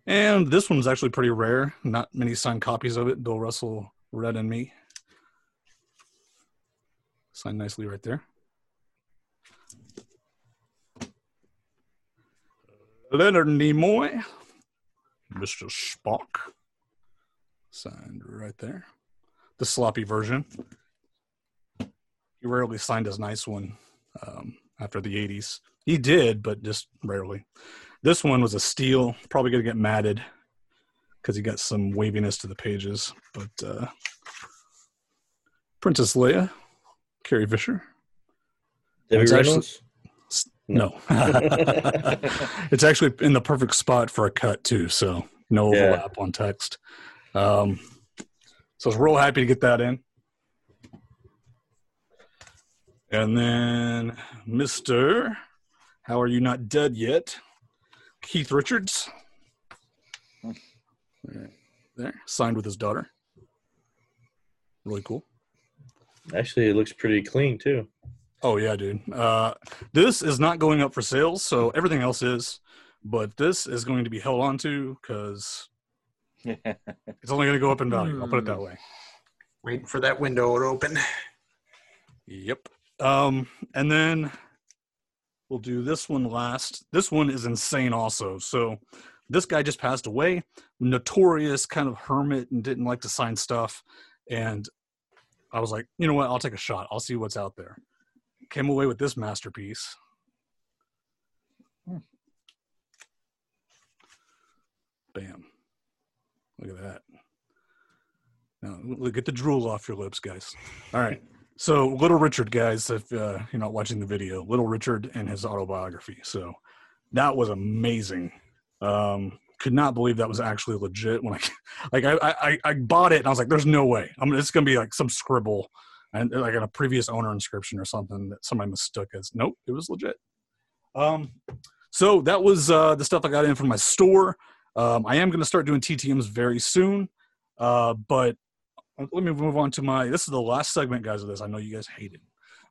B: And this one's actually pretty rare. Not many signed copies of it. Bill Russell, Red and Me. Signed nicely right there. Leonard Nimoy, Mr. Spock. Signed right there. The sloppy version. He rarely signed his nice one um, after the 80s. He did, but just rarely. This one was a steal. Probably going to get matted because he got some waviness to the pages. But uh, Princess Leia, Carrie Fisher.
E: Debbie Reynolds?
B: No. it's actually in the perfect spot for a cut, too. So no
E: Yeah.
B: overlap on text. Um, so I was real happy to get that in. And then Mr. How Are You Not Dead Yet? Keith Richards. Right There, signed with his daughter. Really cool.
E: Actually, it looks pretty clean too.
B: Oh yeah, dude. Uh, this is not going up for sales, so everything else is, but this is going to be held on to because it's only going to go up in value. I'll put it that way.
C: Waiting for that window to open.
B: Yep. Um, and then we'll do this one last. This one is insane, also. So, this guy just passed away, notorious kind of hermit and didn't like to sign stuff. And I was like, you know what? I'll take a shot. I'll see what's out there. Came away with this masterpiece. Bam. Look at that. Now, look at the drool off your lips, guys. All right. So, Little Richard, guys, if uh, you're not watching the video, Little Richard and his autobiography. So, that was amazing. Um, could not believe that was actually legit. When I, like, I, I, I bought it and I was like, "There's no way. I'm. It's gonna be like some scribble, and like in a previous owner inscription or something that somebody mistook as. Nope, it was legit. Um, so that was uh, the stuff I got in from my store. Um, I am going to start doing TTMs very soon, uh, but let me move on to my. This is the last segment, guys. Of this, I know you guys hate it,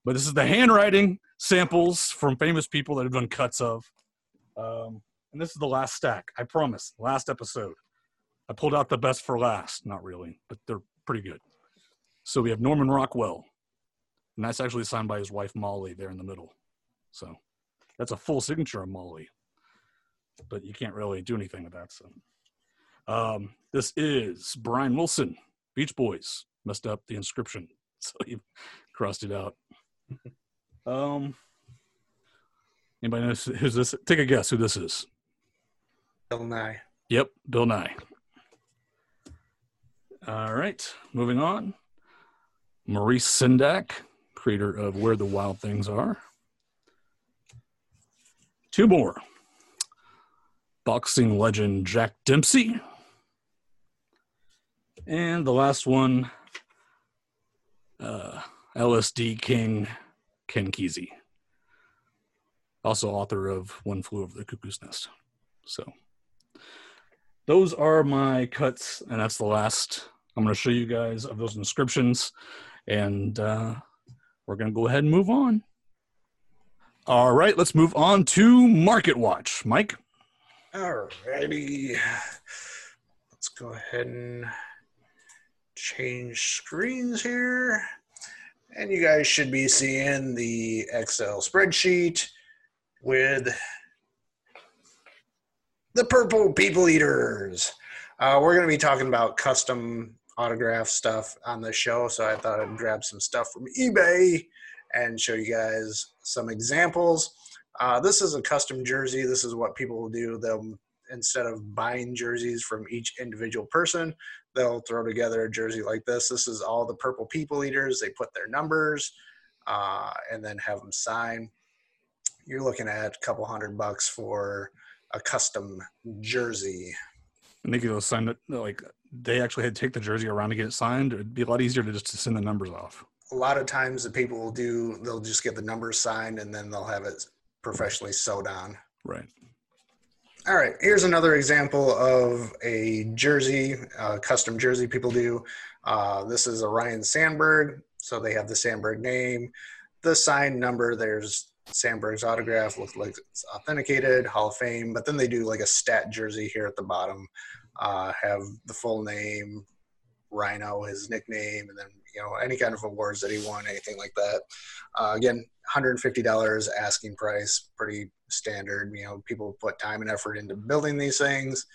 B: but this is the handwriting samples from famous people that have done cuts of, um, and this is the last stack. I promise. Last episode, I pulled out the best for last. Not really, but they're pretty good. So we have Norman Rockwell, and that's actually signed by his wife Molly there in the middle. So that's a full signature of Molly but you can't really do anything with that. So, um, this is Brian Wilson, Beach Boys. Messed up the inscription, so he crossed it out. Um, anybody knows who's this? Take a guess who this is.
C: Bill Nye.
B: Yep, Bill Nye. All right, moving on. Maurice Sendak, creator of Where the Wild Things Are. Two more boxing legend Jack Dempsey. And the last one, uh, LSD King Ken Kesey, also author of One Flew Over the Cuckoo's Nest. So those are my cuts, and that's the last I'm going to show you guys of those inscriptions. And uh, we're going to go ahead and move on. All right, let's move on to Market Watch. Mike?
C: All righty. Let's go ahead and change screens here. And you guys should be seeing the Excel spreadsheet with the purple people eaters. Uh, we're going to be talking about custom autograph stuff on the show, so I thought I'd grab some stuff from eBay and show you guys some examples. Uh, this is a custom jersey. This is what people will do. They'll instead of buying jerseys from each individual person, they'll throw together a jersey like this. This is all the purple people eaters. They put their numbers uh, and then have them sign. You're looking at a couple hundred bucks for a custom jersey.
B: And they could sign it like they actually had to take the jersey around to get it signed. It'd be a lot easier to just to send the numbers off.
C: A lot of times the people will do they'll just get the numbers signed and then they'll have it professionally sewed on.
B: Right.
C: All right, here's another example of a jersey, uh, custom jersey people do. Uh, this is a Ryne Sandberg, so they have the Sandberg name, the signed number. There's Sandberg's autograph, looks like it's authenticated, Hall of Fame, but then they do like a stat jersey here at the bottom, uh, have the full name, Rhino, his nickname, and then you know any kind of awards that he won, anything like that. Uh, again, $150 asking price, pretty standard. You know, people put time and effort into building these things.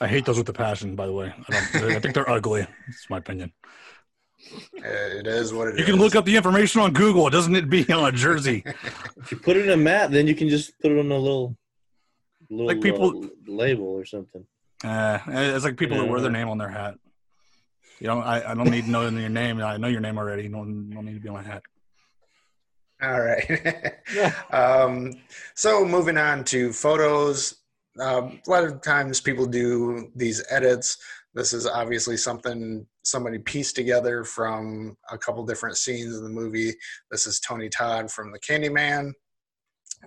B: I hate those with a passion, by the way. I, I think they're ugly. It's my opinion.
C: It is what it
B: you
C: is.
B: can look up the information on Google. Doesn't it be on a jersey.
E: If you put it in a mat, then you can just put it on a little, little
B: Like people-
E: uh, label or something.
B: Uh, it's like people that wear their name on their hat. You know, I, I don't need to know your name. I know your name already. You don't, don't need to be on my hat.
C: All right. um, so moving on to photos. Um, a lot of times people do these edits. This is obviously something somebody pieced together from a couple different scenes in the movie. This is Tony Todd from The Candyman.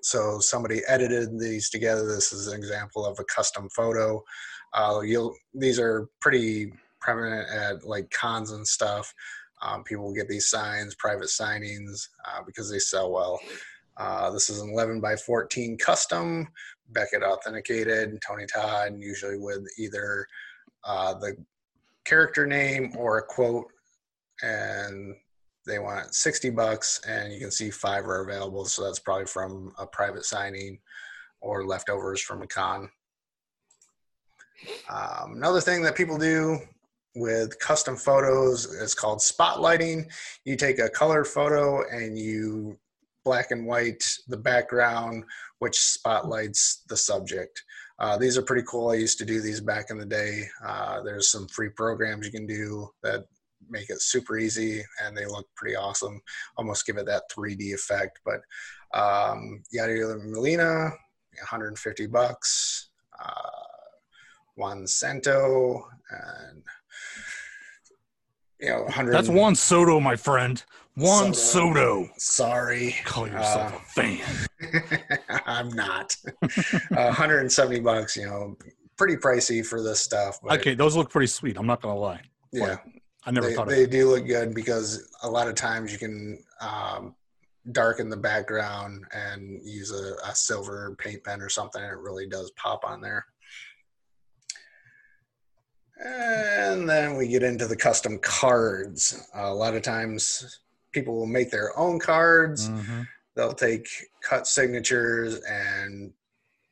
C: So somebody edited these together. This is an example of a custom photo. Uh, you'll these are pretty prevalent at like cons and stuff. Um, people get these signs, private signings, uh, because they sell well. Uh, this is an 11 by 14 custom, Beckett authenticated, Tony Todd, usually with either uh, the character name or a quote. And they want 60 bucks and you can see five are available. So that's probably from a private signing or leftovers from a con. Um, another thing that people do with custom photos is called spotlighting. You take a color photo and you black and white the background which spotlights the subject uh, these are pretty cool i used to do these back in the day uh, there's some free programs you can do that make it super easy and they look pretty awesome. Almost give it that 3D effect. But um, Yadier Molina, 150 bucks. Uh, Juan Cento and you know 100.
B: That's Juan Soto, my friend. Juan Soto.
C: Sorry.
B: Call yourself
C: Uh,
B: a fan.
C: I'm not. uh, 170 bucks. You know, pretty pricey for this stuff.
B: Okay, those look pretty sweet. I'm not gonna lie.
C: Yeah.
B: I never
C: they,
B: thought of
C: they do look good because a lot of times you can um, darken the background and use a, a silver paint pen or something and it really does pop on there and then we get into the custom cards a lot of times people will make their own cards
B: Mhm.
C: They'll take cut signatures and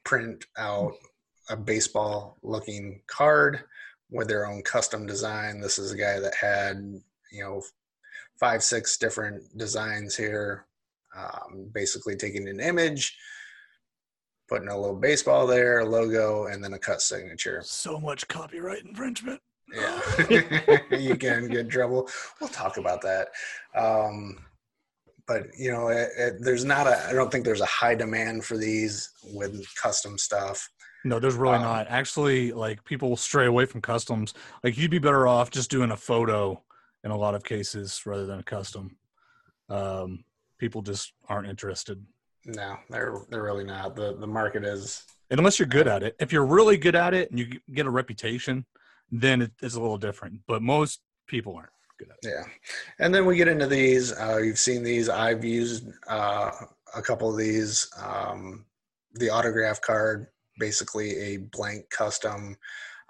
C: print out a baseball looking card with their own custom design. This is a guy that had, you know, five, six different designs here. Um, basically taking an image, putting a little baseball there, a logo, and then a cut signature.
B: So much copyright infringement.
C: Yeah, you can get in trouble. We'll talk about that. Um, but you know, it, it, there's not a. I don't think there's a high demand for these with custom stuff.
B: No, there's really
C: Um,
B: not. Actually, like people stray away from customs. Like you'd be better off just doing a photo in a lot of cases rather than a custom. Um, people just aren't interested.
C: No, they're they're really not. the The market is
B: unless you're good at it. If you're really good at it and you get a reputation, then it, it's a little different. But most people aren't good at
C: yeah. And then we get into these. Uh, you've seen these. I've used uh, a couple of these. Um, the autograph card, basically a blank custom.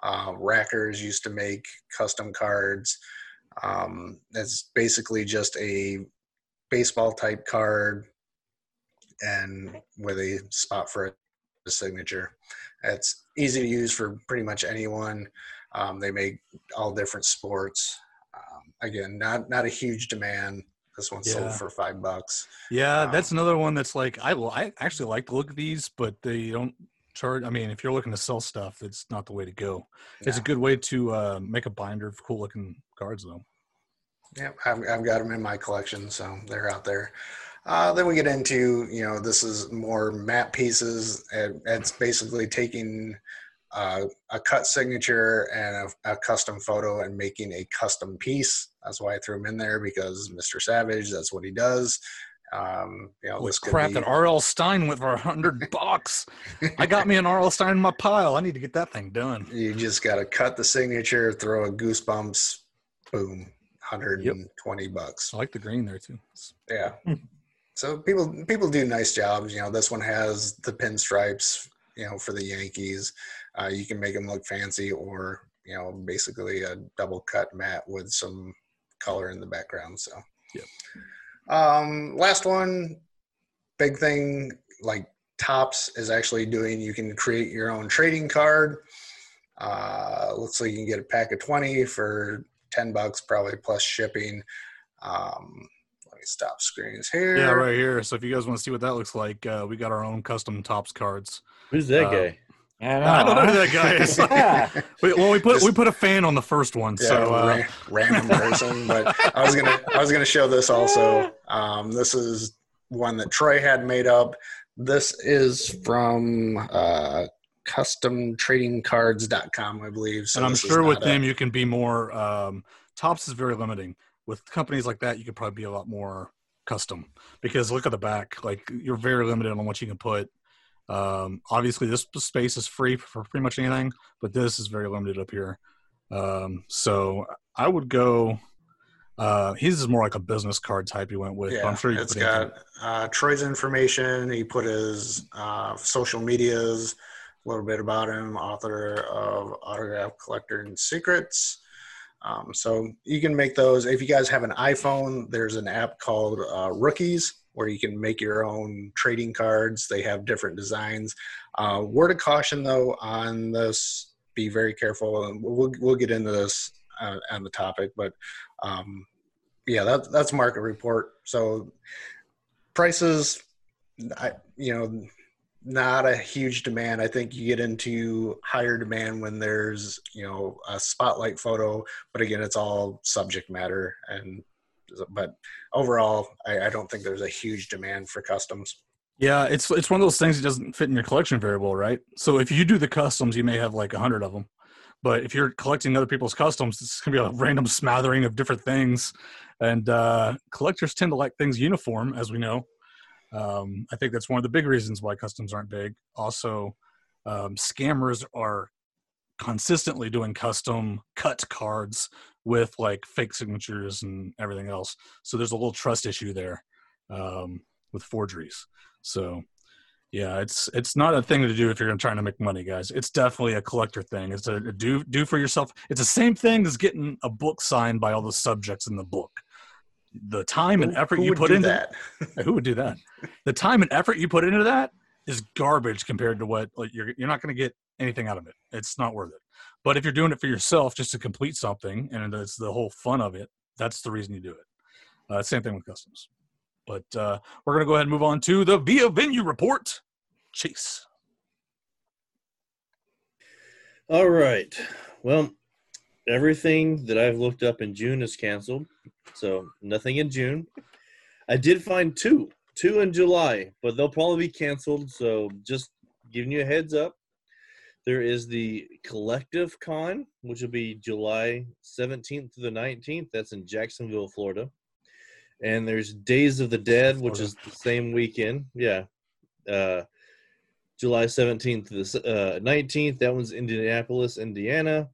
C: Uh, Rackers used to make custom cards. Um, it's basically just a baseball type card and with a spot for a signature. It's easy to use for pretty much anyone. Um, they make all different sports. Again, not not a huge demand. This one
B: Yeah.
C: sold for five bucks.
B: Yeah,
C: Um,
B: that's another one that's like I. I actually like to look at these, but they don't charge. I mean, if you're looking to sell stuff, that's not the way to go. It's a good way to uh, make a binder of cool looking cards, though.
C: Yep, I've, I've got them in my collection, so they're out there. Uh, then we get into, you know, this is more map pieces. And it's basically taking uh, a cut signature and a, a custom photo and making a custom piece. That's why I threw him in there because Mr. Savage, that's what he does. Um, you know,
B: Holy crap!
C: be-
B: That R.L. Stine went for a hundred bucks. I got me an R.L. Stine in my pile. I need to get that thing done.
C: you just got to cut the signature, throw a goosebumps, boom, 120 bucks.
B: I like the green there too.
C: Yeah. So people people do nice jobs. You know, this one has the pinstripes. You know, for the Yankees, uh, you can make them look fancy, or you know, basically a double cut mat with some color in the background. So,
B: yeah.
C: Um, last one, big thing like Topps is actually doing. You can create your own trading card. Uh, looks like you can get a pack of twenty for ten bucks, probably plus shipping. Um, let me stop screens here.
B: Yeah, right here. So if you guys want to see what that looks like, uh, we got our own custom Topps cards.
E: Who's that
B: Uh,
E: guy?
B: I don't know who that guy is.
D: Yeah.
B: We, well, we put
C: Just-
B: we put a fan on the first one,
C: Yeah,
B: so uh,
C: ra- random person. But I was gonna I was gonna show this also. Um, this is one that Troy had made up. This is from uh, customtradingcards.com, I believe. So
B: and I'm sure with
C: not a-
B: them you can be more. Um, Topps is very limiting. With companies like that, you could probably be a lot more custom because look at the back. Like you're very limited on what you can put. Um, obviously, this space is free for pretty much anything, but this is very limited up here. Um, so I would go. Uh, his is more like a business card type. He went with.
C: Yeah,
B: I'm sure
C: it's got uh, Troy's information. He put his uh, social medias, a little bit about him, author of Autograph Collector and Secrets. Um, so you can make those. If you guys have an iPhone, there's an app called uh, Rookies where you can make your own trading cards. They have different designs. Uh, word of caution though on this: be very careful. And we'll we'll get into this uh, on the topic, but um, yeah, that, that's market report. So prices, I, you know, not a huge demand. I think you get into higher demand when there's, you know, a spotlight photo, but again, it's all subject matter. And, but overall, I, I don't think there's a huge demand for customs.
B: Yeah, it's it's one of those things that doesn't fit in your collection very well, right? So if you do the customs, you may have like a hundred of them, but if you're collecting other people's customs, it's gonna be a random smattering of different things, and uh, collectors tend to like things uniform, as we know. Um, I think that's one of the big reasons why customs aren't big. Also, um, scammers are consistently doing custom cut cards with like fake signatures and everything else. So there's a little trust issue there um, with forgeries. So yeah, it's it's not a thing to do if you're trying to make money, guys. It's definitely a collector thing. It's a, a do do for yourself. It's the same thing as getting a book signed by all the subjects in the book the time and effort
C: Who
B: you put into
C: that.
B: who would do that? The time and effort you put into that is garbage compared to what like you're you're not going to get anything out of it. It's not worth it. But if you're doing it for yourself just to complete something and it's the whole fun of it, that's the reason you do it. Uh, same thing with customs. But uh, we're going to go ahead and move on to the Via Venue report. Chase.
E: All right. Well, everything that I've looked up in June is canceled. So nothing in June. I did find two, two in July, but they'll probably be canceled. So just giving you a heads up. There is the Collective Con, which will be July 17th to the 19th. That's in Jacksonville, Florida. And there's Days of the Dead, which is the same weekend. Yeah. Uh, July 17th to the uh, 19th. That one's Indianapolis, Indiana.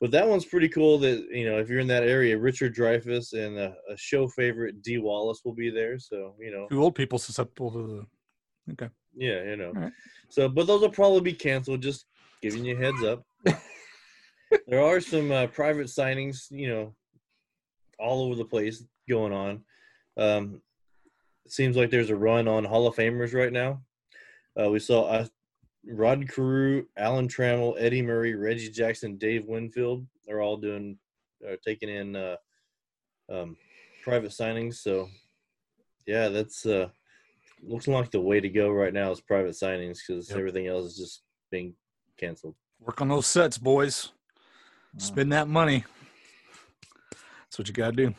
E: But that one's pretty cool. That you know, if you're in that area, Richard Dreyfuss and a, a show favorite Dee Wallace will be there. So you know,
B: Two old people susceptible to the. Okay.
E: yeah, you know.
B: Right.
E: So, but those will probably be canceled. Just giving you a heads up. there are some uh, private signings, you know, all over the place going on. Um, it seems like there's a run on Hall of Famers right now. Uh, we saw uh, Rod Carew, Alan Trammell, Eddie Murray, Reggie Jackson, Dave Winfield are all doing, uh, taking in uh, um, private signings. So, yeah, that's uh, looks like the way to go right now is private signings because
B: Yep.
E: everything else is just being canceled.
B: Work on those sets, boys. Spend that money. That's what you got to do.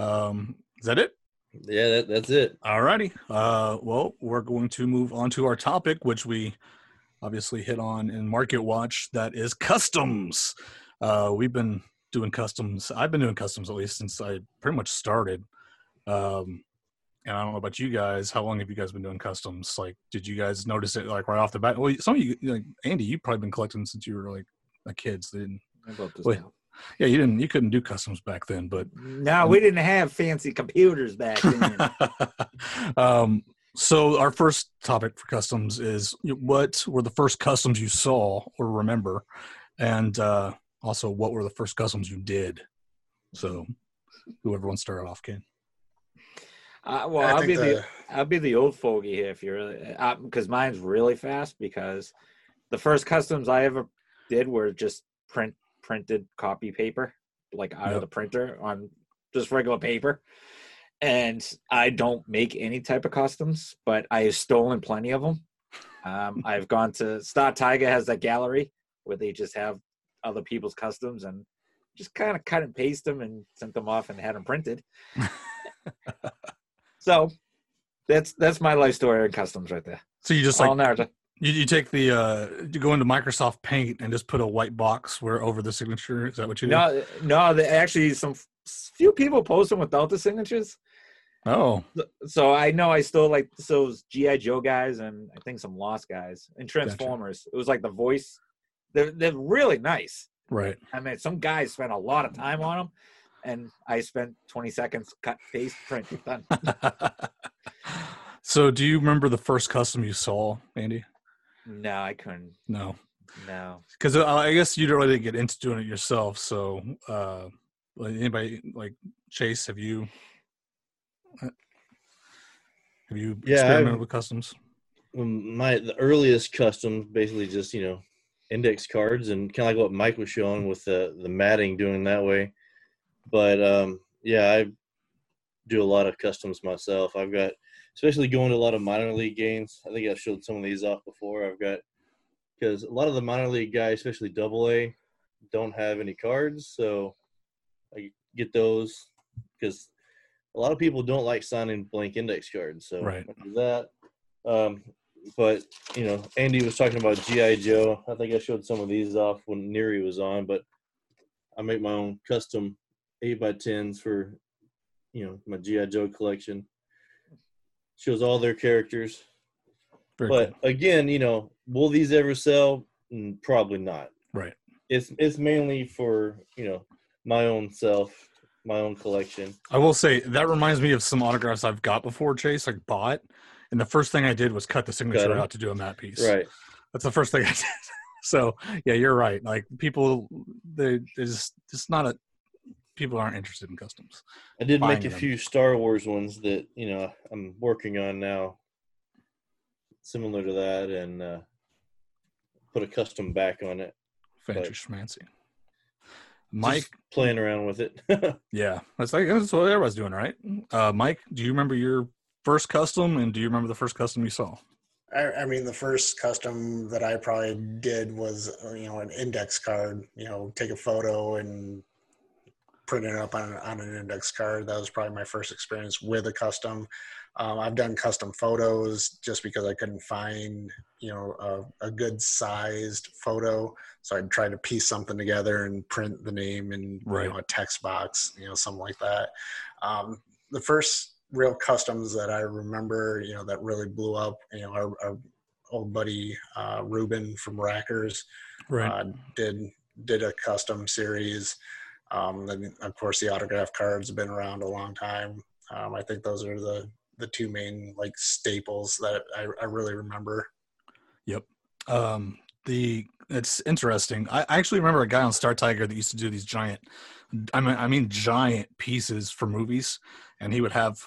B: Um, is that it?
E: Yeah, that, that's it.
B: All righty. Uh, well, we're going to move on to our topic, which we obviously hit on in Market Watch. That is customs. Uh, we've been doing customs. I've been doing customs at least since I pretty much started. Um, and I don't know about you guys. How long have you guys been doing customs? Like, did you guys notice it like right off the bat? Well, some of you, like Andy, you've probably been collecting since you were like a kid. So didn't,
D: How about this
B: Wait. yeah, you didn't, you couldn't do customs back then, but
D: No, we didn't have fancy computers back then.
B: um, so our first topic for customs is what were the first customs you saw or remember, and uh, also what were the first customs you did. So, whoever wants to start off can.
D: Uh, well,
C: I
D: I'll be the,
C: the-
D: I'll be the old fogey here if you're because mine's really fast because the first customs I ever did were just print printed copy paper like out
B: Yep.
D: of the printer on just regular paper. And I don't make any type of customs, but I have stolen plenty of them. Um, I've gone to Star Tiger has that gallery where they just have other people's customs and just kind of cut and paste them and sent them off and had them printed. so that's that's my life story in customs right there.
B: So you just
D: All
B: like
D: narrative.
B: you, you take the uh, you go into Microsoft Paint and just put a white box where over the signature. Is that what you do?
D: No, no. The, actually, some few people post them without the signatures.
B: Oh,
D: So I know I still like those GI Joe guys and I think some Lost guys and Transformers. It was like the voice. They're they're really nice.
B: right.
D: I mean, some guys spent a lot of time on them, and I spent 20 seconds cut, paste, print, done.
B: so, do you remember the first custom you saw, Andy?
D: no, I couldn't.
B: No.
D: No.
B: because uh, I guess you didn't really get into doing it yourself. So, uh, anybody like Chase, have you have you
E: Yeah,
B: experimented
E: I've-
B: with customs?
E: Um, my the earliest customs basically just you know index cards and kind of like what Mike was showing with the the matting doing that way. But um, yeah, I do a lot of customs myself. I've got especially going to a lot of minor league games. I think I've showed some of these off before. I've got because a lot of the minor league guys, especially Double A, don't have any cards, so I get those because a lot of people don't like signing blank index cards. So
B: Right.
E: I do that. Um, but you know, Andy was talking about GI Joe. I think I showed some of these off when Neary was on, but I make my own custom eight by tens for you know my GI Joe collection. Shows all their characters,
B: Very
E: but
B: cool.
E: again, you know, will these ever sell? Mm, Probably not.
B: Right.
E: It's it's mainly for you know my own self, my own collection.
B: I will say that reminds me of some autographs I've got before Chase, like bought. And the first thing I did was cut the signature
E: 'em.
B: out to do a matte piece.
E: Right.
B: That's the first thing I did. so yeah, you're right. Like people, they there's just not a people aren't interested in customs.
E: I did make a
B: them.
E: few Star Wars ones that you know I'm working on now, similar to that, and uh, put a custom back on it.
B: Fancy
E: Right.
B: schmancy. Mike,
E: Just playing around with it.
B: yeah, that's like that's what everybody's doing, right? Uh, Mike, do you remember your first custom, and do you remember the first custom you saw?
C: I, I mean, the first custom that I probably did was, uh, you know, an index card. You know, take a photo and print it up on, on an index card. That was probably my first experience with a custom. Um, I've done custom photos just because I couldn't find, you know, a, a good sized photo. So I'd try to piece something together and print the name in
B: Right.
C: you know, a text box, you know, something like that. Um, the first real customs that I remember, you know, that really blew up, you know, our, our old buddy uh, Ruben from Rackers uh, did did a custom series. Um, then of course the autograph cards have been around a long time. Um, I think those are the the two main like staples that I, I really remember. Yep.
B: Um the it's interesting I, I actually remember a guy on star tiger that used to do these giant i mean i mean giant pieces for movies and he would have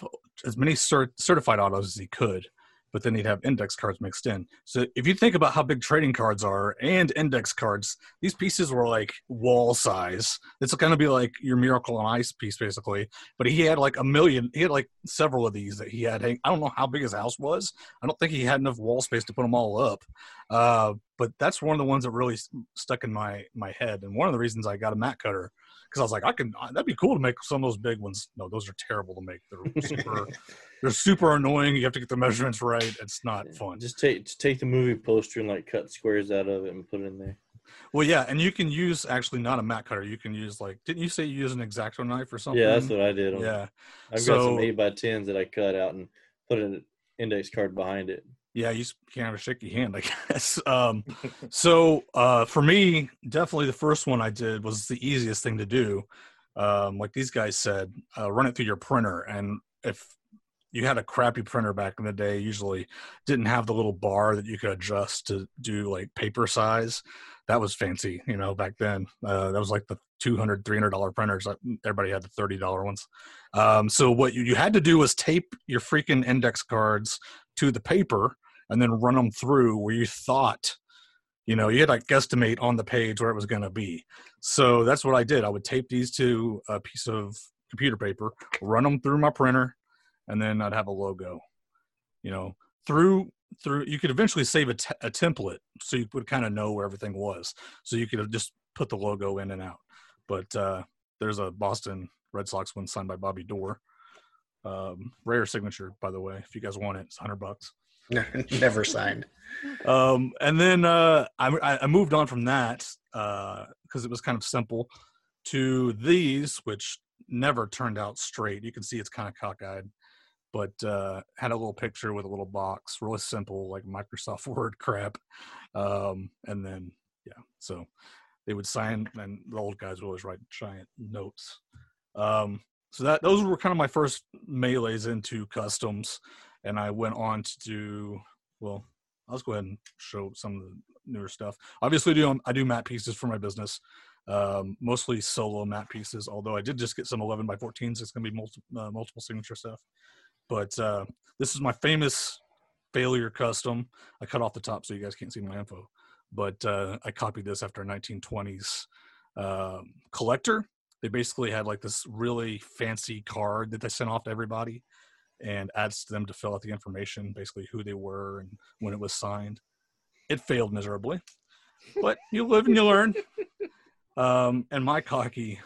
B: as many cert, certified autos as he could but then he'd have index cards mixed in. So if you think about how big trading cards are and index cards these pieces were like wall size. It's going to be like your miracle on ice piece basically. But he had like a million he had like several of these that he had i don't know how big his house was. I don't think he had enough wall space to put them all up. Uh, but that's one of the ones that really stuck in my my head, and one of the reasons I got a mat cutter because I was like, I can that'd be cool to make some of those big ones. No, those are terrible to make. They're super, they're super annoying. You have to get the measurements right. It's not fun.
E: Just take just take the movie poster and like cut squares out of it and put it in there.
B: Well, yeah, and you can use actually not a mat cutter. You can use like, didn't you say you use an exacto knife or something?
E: Yeah, that's what I did.
B: Yeah,
E: I've got some eight by tens that I cut out and put an index card behind it.
B: yeah. You can't have a shaky hand, I guess. Um, so uh, for me, definitely the first one I did was the easiest thing to do. Um, like these guys said, uh, run it through your printer, and if you had a crappy printer back in the day, usually didn't have the little bar that you could adjust to do like paper size. That was fancy, you know, back then. Uh, that was like the 200 $300 printers. Uh, Everybody had the $30 ones. Um, so what you, you had to do was tape your freaking index cards to the paper and then run them through where you thought you know you had like guesstimate on the page where it was going to be so that's what i did i would tape these to a piece of computer paper run them through my printer and then i'd have a logo you know through through you could eventually save a, a template so you would kind of know where everything was so you could have just put the logo in and out but uh there's a boston red sox one signed by bobby Doerr. um rare signature by the way if you guys want it it's 100 bucks
C: Never signed.
B: um, and then uh, I, I- I moved on from that because it was kind of simple to these, which never turned out straight. You can see it's kind of cockeyed, but uh, had a little picture with a little box, really simple, like Microsoft Word crap. Um, and then, yeah, so they would sign, and the old guys would always write giant notes. Um, so that those were kind of my first melees into customs, and I went on to do well. let's go ahead and show some of the newer stuff. Obviously, I do I do matte pieces for my business, um, mostly solo matte pieces. Although I did just get some 11 by 14s. It's going to be multi, uh, multiple signature stuff. But uh, this is my famous failure custom. I cut off the top so you guys can't see my info. But uh, I copied this after a 1920s um, collector. They basically had like this really fancy card that they sent off to everybody and asked them to fill out the information, basically who they were and when it was signed. It failed miserably, but you live and you learn. Um, and my cocky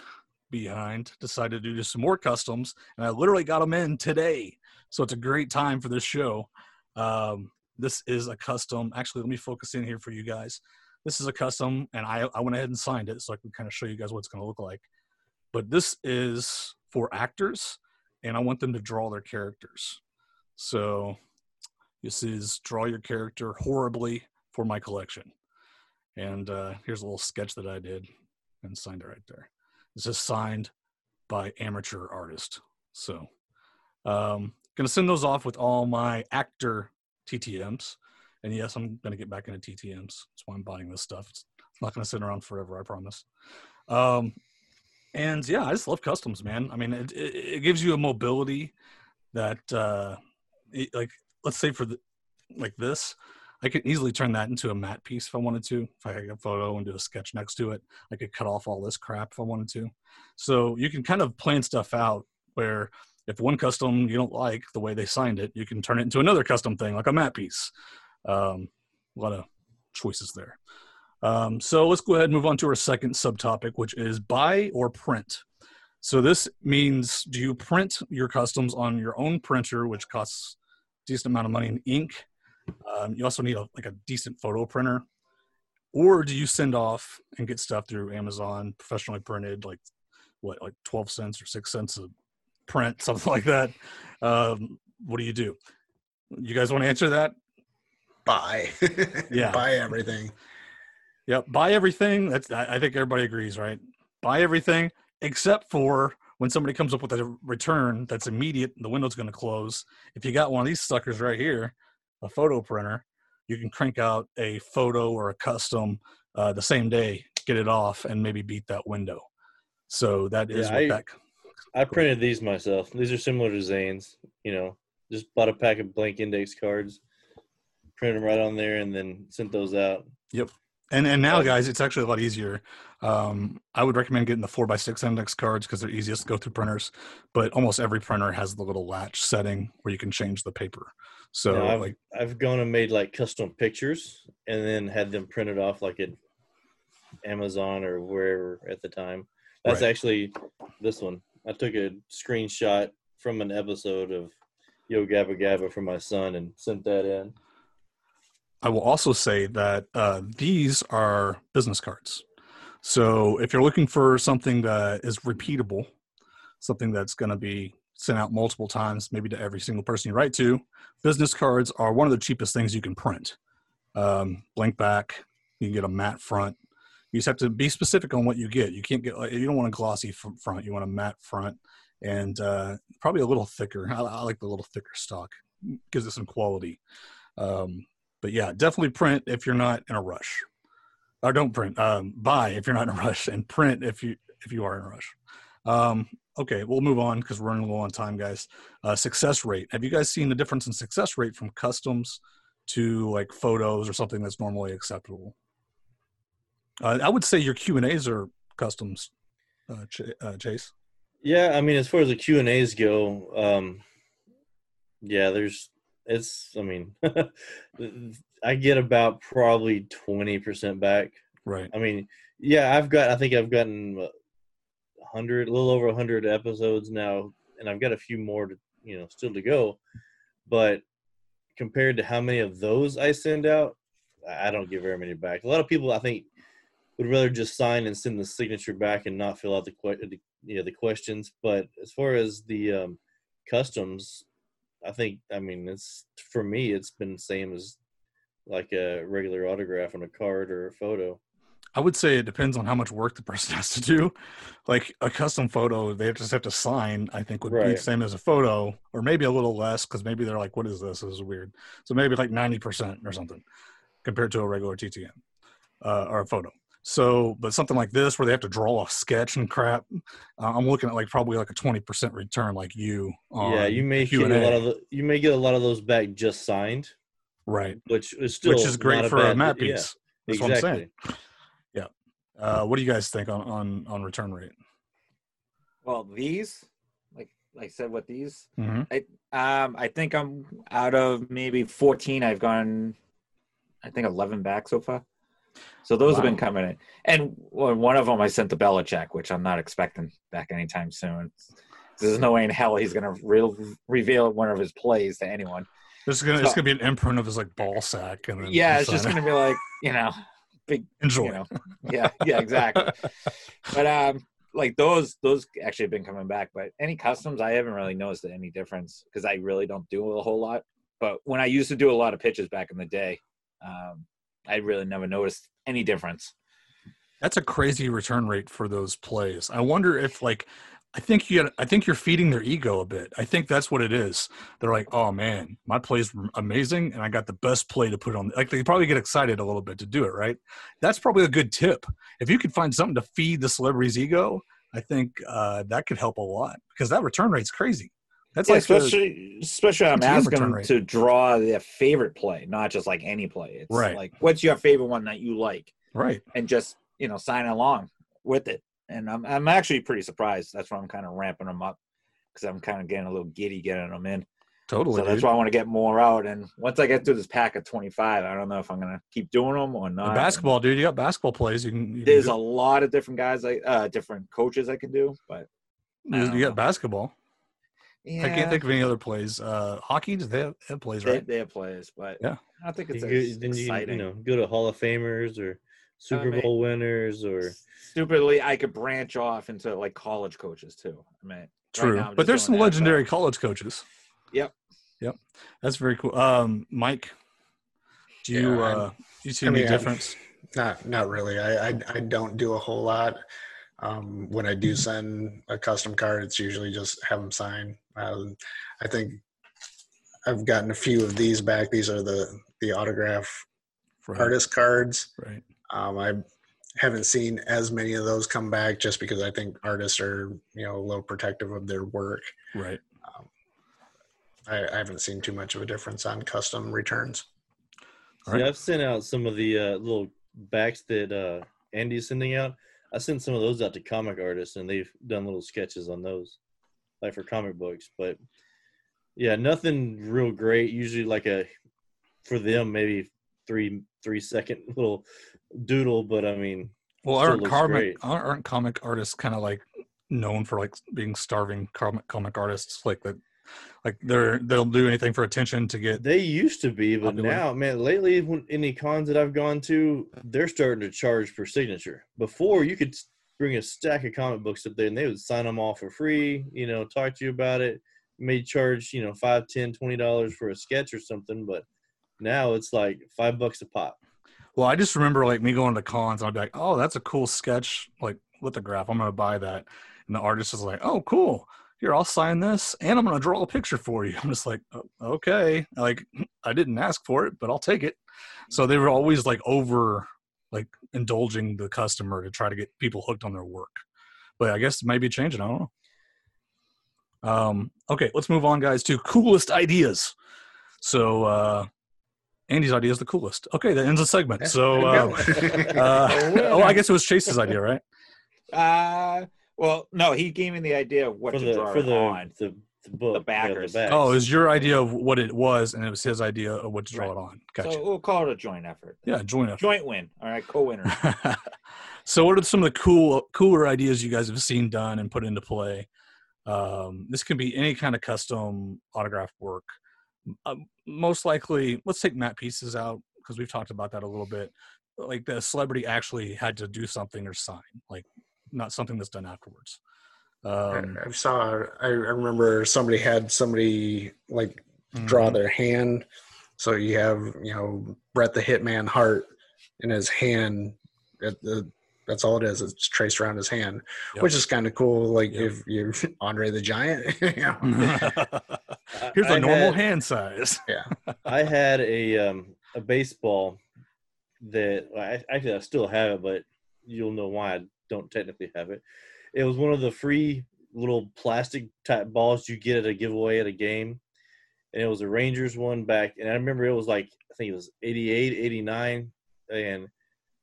B: behind decided to do some more customs, and I literally got them in today. So it's a great time for this show. Um, this is a custom. Actually, let me focus in here for you guys. This is a custom, and I, I went ahead and signed it so I can kind of show you guys what it's going to look like. But this is for actors, and I want them to draw their characters. So this is draw your character horribly for my collection. And uh, here's a little sketch that I did and signed it right there. This is signed by amateur artist. So um, gonna send those off with all my actor TTMs. And yes, I'm gonna get back into TTMs. That's why I'm buying this stuff. It's not gonna sit around forever, I promise. Um, and yeah, I just love customs, man. I mean, it, it, it gives you a mobility that, uh, it, like, let's say for the like this, I could easily turn that into a matte piece if I wanted to. If I had a photo and do a sketch next to it, I could cut off all this crap if I wanted to. So you can kind of plan stuff out where if one custom you don't like the way they signed it, you can turn it into another custom thing like a map piece. Um, a lot of choices there. Um, so let's go ahead and move on to our second subtopic, which is buy or print. So this means do you print your customs on your own printer, which costs a decent amount of money in ink? Um, you also need a, like a decent photo printer, or do you send off and get stuff through Amazon, professionally printed, like what, like twelve cents or six cents a print, something like that? Um, what do you do? You guys want to answer that?
C: Buy.
B: Yeah.
C: Buy everything.
B: Yep, buy everything. That's I think everybody agrees, right? Buy everything except for when somebody comes up with a return that's immediate, the window's going to close. If you got one of these suckers right here, a photo printer, you can crank out a photo or a custom uh, the same day, get it off, and maybe beat that window. So that is
E: Yeah,
B: what
E: I-
B: that.
E: I printed these myself. These are similar to Zane's. You know, just bought a pack of blank index cards, printed them right on there, and then sent those out. Yep.
B: And and now, guys, it's actually a lot easier. Um, I would recommend getting the four by six index cards because they're easiest to go through printers. But almost every printer has the little latch setting where you can change the paper. So
E: I've,
B: like
E: I've gone and made like custom pictures and then had them printed off like at Amazon or wherever at the time. That's
B: Right.
E: actually this one. I took a screenshot from an episode of Yo Gabba Gabba for my son and sent that in.
B: I will also say that uh, these are business cards. So if you're looking for something that is repeatable, something that's going to be sent out multiple times, maybe to every single person you write to, business cards are one of the cheapest things you can print. Um, blank back, you can get a matte front. You just have to be specific on what you get. You can't get, you don't want a glossy front, you want a matte front and uh, probably a little thicker. I, I like the little thicker stock, gives it some quality. Um, but yeah, definitely print if you're not in a rush, or don't print. Um, buy if you're not in a rush, and print if you if you are in a rush. Um, okay, we'll move on because we're running low on time, guys. Uh, success rate. Have you guys seen the difference in success rate from customs to like photos or something that's normally acceptable? Uh, I would say your Q and A's are customs, uh, Ch- uh, Chase.
E: Yeah, I mean, as far as the Q and A's go, um, yeah, there's it's. I mean, I get about probably twenty percent back.
B: Right.
E: I mean, yeah, I've got. I think I've gotten a hundred, a little over a hundred episodes now, and I've got a few more to, you know, still to go. But compared to how many of those I send out, I I don't get very many back. A lot of people, I think, would rather just sign and send the signature back and not fill out the, que- the you know the questions. But as far as the um, customs, I think, I mean, it's for me, it's been the same as like a regular autograph on a card or a photo.
B: I would say it depends on how much work the person has to do. Like a custom photo, they just have to sign. I think would be the same as a photo, or maybe a little less because maybe they're like, "What is this? This is weird." So maybe like ninety percent or something compared to a regular TTM uh, or a photo. So, but something like this where they have to draw a sketch and crap, uh, I'm looking at like probably like a twenty percent return, like you. On
E: yeah, you may get a
B: Q&A.
E: lot of the, you may get a lot of those back just signed,
B: right,
E: which is still
B: which is great
E: not
B: for a
E: bad-
B: map
E: yeah,
B: piece. That's what I'm
E: exactly.
B: saying. Uh, what do you guys think on on on return rate?
D: Well, these, like like I said, with these,
B: hmm
D: I um I think I'm out of maybe 14. I've gone, I think 11 back so far. So those have been coming in, and one of them I sent to Belichick, which I'm not expecting back anytime soon. There's no way in hell he's gonna re- reveal one of his plays to anyone.
B: This is gonna it's gonna be an imprint of his like ball sack, and then
D: Yeah, it's just gonna be like you know, big
B: enjoy.
D: you know, yeah, yeah, exactly. but um like those those actually have been coming back but any customs i haven't really noticed any difference because i really don't do a whole lot but when i used to do a lot of pitches back in the day um i really never noticed any difference
B: That's a crazy return rate for those plays. I wonder if like I think you I think you're feeding their ego a bit. I think that's what it is. They're like, "Oh man, my play's amazing and I got the best play to put on." Like they probably get excited a little bit to do it, right? That's probably a good tip. If you could find something to feed the celebrity's ego, I think uh, that could help a lot because that return rate's crazy. That's
D: Yeah,
B: like the-
D: especially especially i'm asking them to draw their favorite play not just like any play it's
B: Right.
D: like what's your favorite one that you like
B: right.
D: and just you know sign along with it and i'm, I'm actually pretty surprised that's why i'm kind of ramping them up because i'm kind of getting a little giddy getting them in
B: Totally.
D: so that's
B: dude.
D: why I want to get more out. And once I get through this pack of 25, I don't know if I'm going to keep doing them or
B: The
D: not.
B: basketball, dude. You got basketball plays. You can. You
D: There's
B: do-
D: a lot of different guys, like uh, different coaches I can do, but
B: you, you got basketball.
D: Yeah,
B: I can't think of any other plays. Uh, hockey, do they have, have plays,
D: they,
B: right?
D: they have plays, but
B: Yeah.
D: I don't think
E: You
D: it's
E: go-
D: as
E: you,
D: exciting.
E: you know go to Hall of Famers or Super
D: mean-
E: Bowl winners or
D: Stupidly, I could branch off into like college coaches too. I mean, right
B: True,
D: now
B: but there's some
D: doing NFL.
B: legendary college coaches.
D: Yep.
B: Yep, that's very cool. Um, Mike, do you
C: Yeah, I'm-
B: uh, you see
C: I
B: any
C: mean, I'm-
B: difference?
C: Not not really. I, I I don't do a whole lot. Um, when I do send a custom card, it's usually just have them sign. Um, I think I've gotten a few of these back. These are the the autograph
B: Right,
C: artist cards.
B: right.
C: Um, I haven't seen as many of those come back just because I think artists are you know a little protective of their work.
B: Right.
C: I, I haven't seen too much of a difference on custom returns.
B: All
E: See,
B: right.
E: I've sent out some of the uh, little backs that uh, Andy's sending out. I sent some of those out to comic artists, and they've done little sketches on those, like for comic books. But yeah, nothing real great. Usually, like a for them maybe three three second little doodle. But I mean,
B: Well, aren't comic aren't aren't comic artists kind of like known for like being starving comic comic artists? Like that, like they're they'll do anything for attention to get.
E: They used to be, but
B: Popular.
E: now, man, lately, when any cons that I've gone to, they're starting to charge per signature. Before, you could bring a stack of comic books up there, and they would sign them all for free. You know, talk to you about it. May charge you know five, ten, twenty dollars for a sketch or something, but now it's like five bucks a pop.
B: Well, I just remember like me going to cons. I'd be like, "Oh, that's a cool sketch, like lithograph. I'm gonna buy that." And the artist is like, "Oh, cool. Here, I'll sign this, and I'm gonna draw a picture for you." I'm just like, "Oh, "Okay." Like, I didn't ask for it, but I'll take it. So they were always like over, like indulging the customer to try to get people hooked on their work. But I guess it may be changing. I don't know. Um, okay, let's move on, guys, to coolest ideas. So uh Andy's idea is the coolest. Okay, that ends the segment. So uh, uh, oh, I guess it was Chase's idea, right?
D: Uh, well, no, he gave me the idea of what
E: for
D: to
E: the
D: draw
E: for
D: it
E: the,
D: on.
E: the the book, yeah,
D: backers.
E: backs.
B: Oh, it was your idea of what it was, and it was his idea of what to draw it on. Gotcha.
D: So we'll call it a joint effort.
B: yeah, join up.
D: Joint win. All right, co-winner.
B: so, what are some of the cool, cooler ideas you guys have seen done and put into play? Um, this can be any kind of custom autograph work. Um, most likely, let's take Matt pieces out because we've talked about that a little bit. Like the celebrity actually had to do something or sign, like not something that's done afterwards. Um,
C: I saw. I remember somebody had somebody like draw
B: mhm.
C: their hand. So you have you know Brett the Hitman Hart, in his hand It, the, that's all it is. It's traced around his hand,
B: Yep.
C: which is kind of cool. Like
B: Yep.
C: if you're Andre the Giant, you know.
E: I-
B: Here's a
E: I
B: normal
E: had-
B: hand size.
E: yeah, I had a um, a baseball that well, I, actually I still have it, but you'll know why I don't technically have it. It was one of the free little plastic type balls you get at a giveaway at a game, and it was a Rangers one back. And I remember it was like I think it was 88, 89, and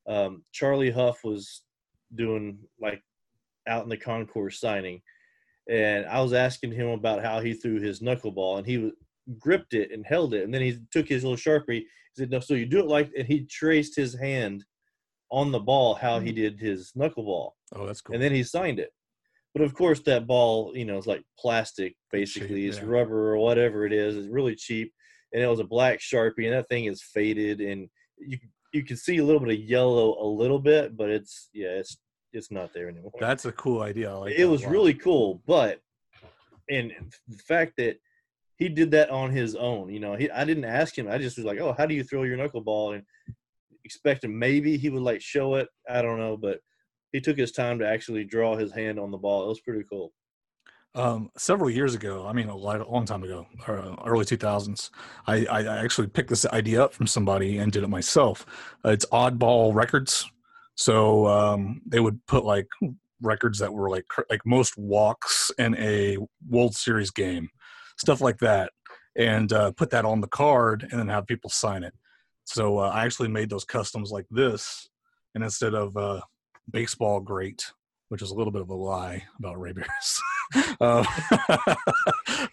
E: um, Charlie Hough was doing like out in the concourse signing, and I was asking him about how he threw his knuckleball, and he was gripped it and held it, and then he took his little sharpie. He said, "No, so you do it like," and he traced his hand on the ball how he mm. did his knuckleball,
B: Oh, that's cool.
E: and then he signed it. But of course, that ball, you know, is like plastic, basically.
B: cheap,
E: it's
B: yeah.
E: rubber or whatever it is. It's really cheap, and it was a black sharpie, and that thing is faded, and you you can see a little bit of yellow, a little bit, but it's yeah, it's it's not there anymore
B: that's a cool idea. Like
E: it was
B: lot.
E: really cool but and the fact that he did that on his own you know he, i didn't ask him i just was like oh how do you throw your knuckleball and expecting maybe he would like show it i don't know but he took his time to actually draw his hand on the ball it was pretty cool
B: um, several years ago, I mean, a, long time ago, uh, early 2000s, I, I I actually picked this idea up from somebody and did it myself. Uh, it's Oddball Records. So um, they would put like records that were like like most walks in a World Series game, stuff like that, and uh, put that on the card and then have people sign it. So uh, I actually made those customs like this, and instead of uh, baseball great, which is a little bit of a lie about Ray Bears. um,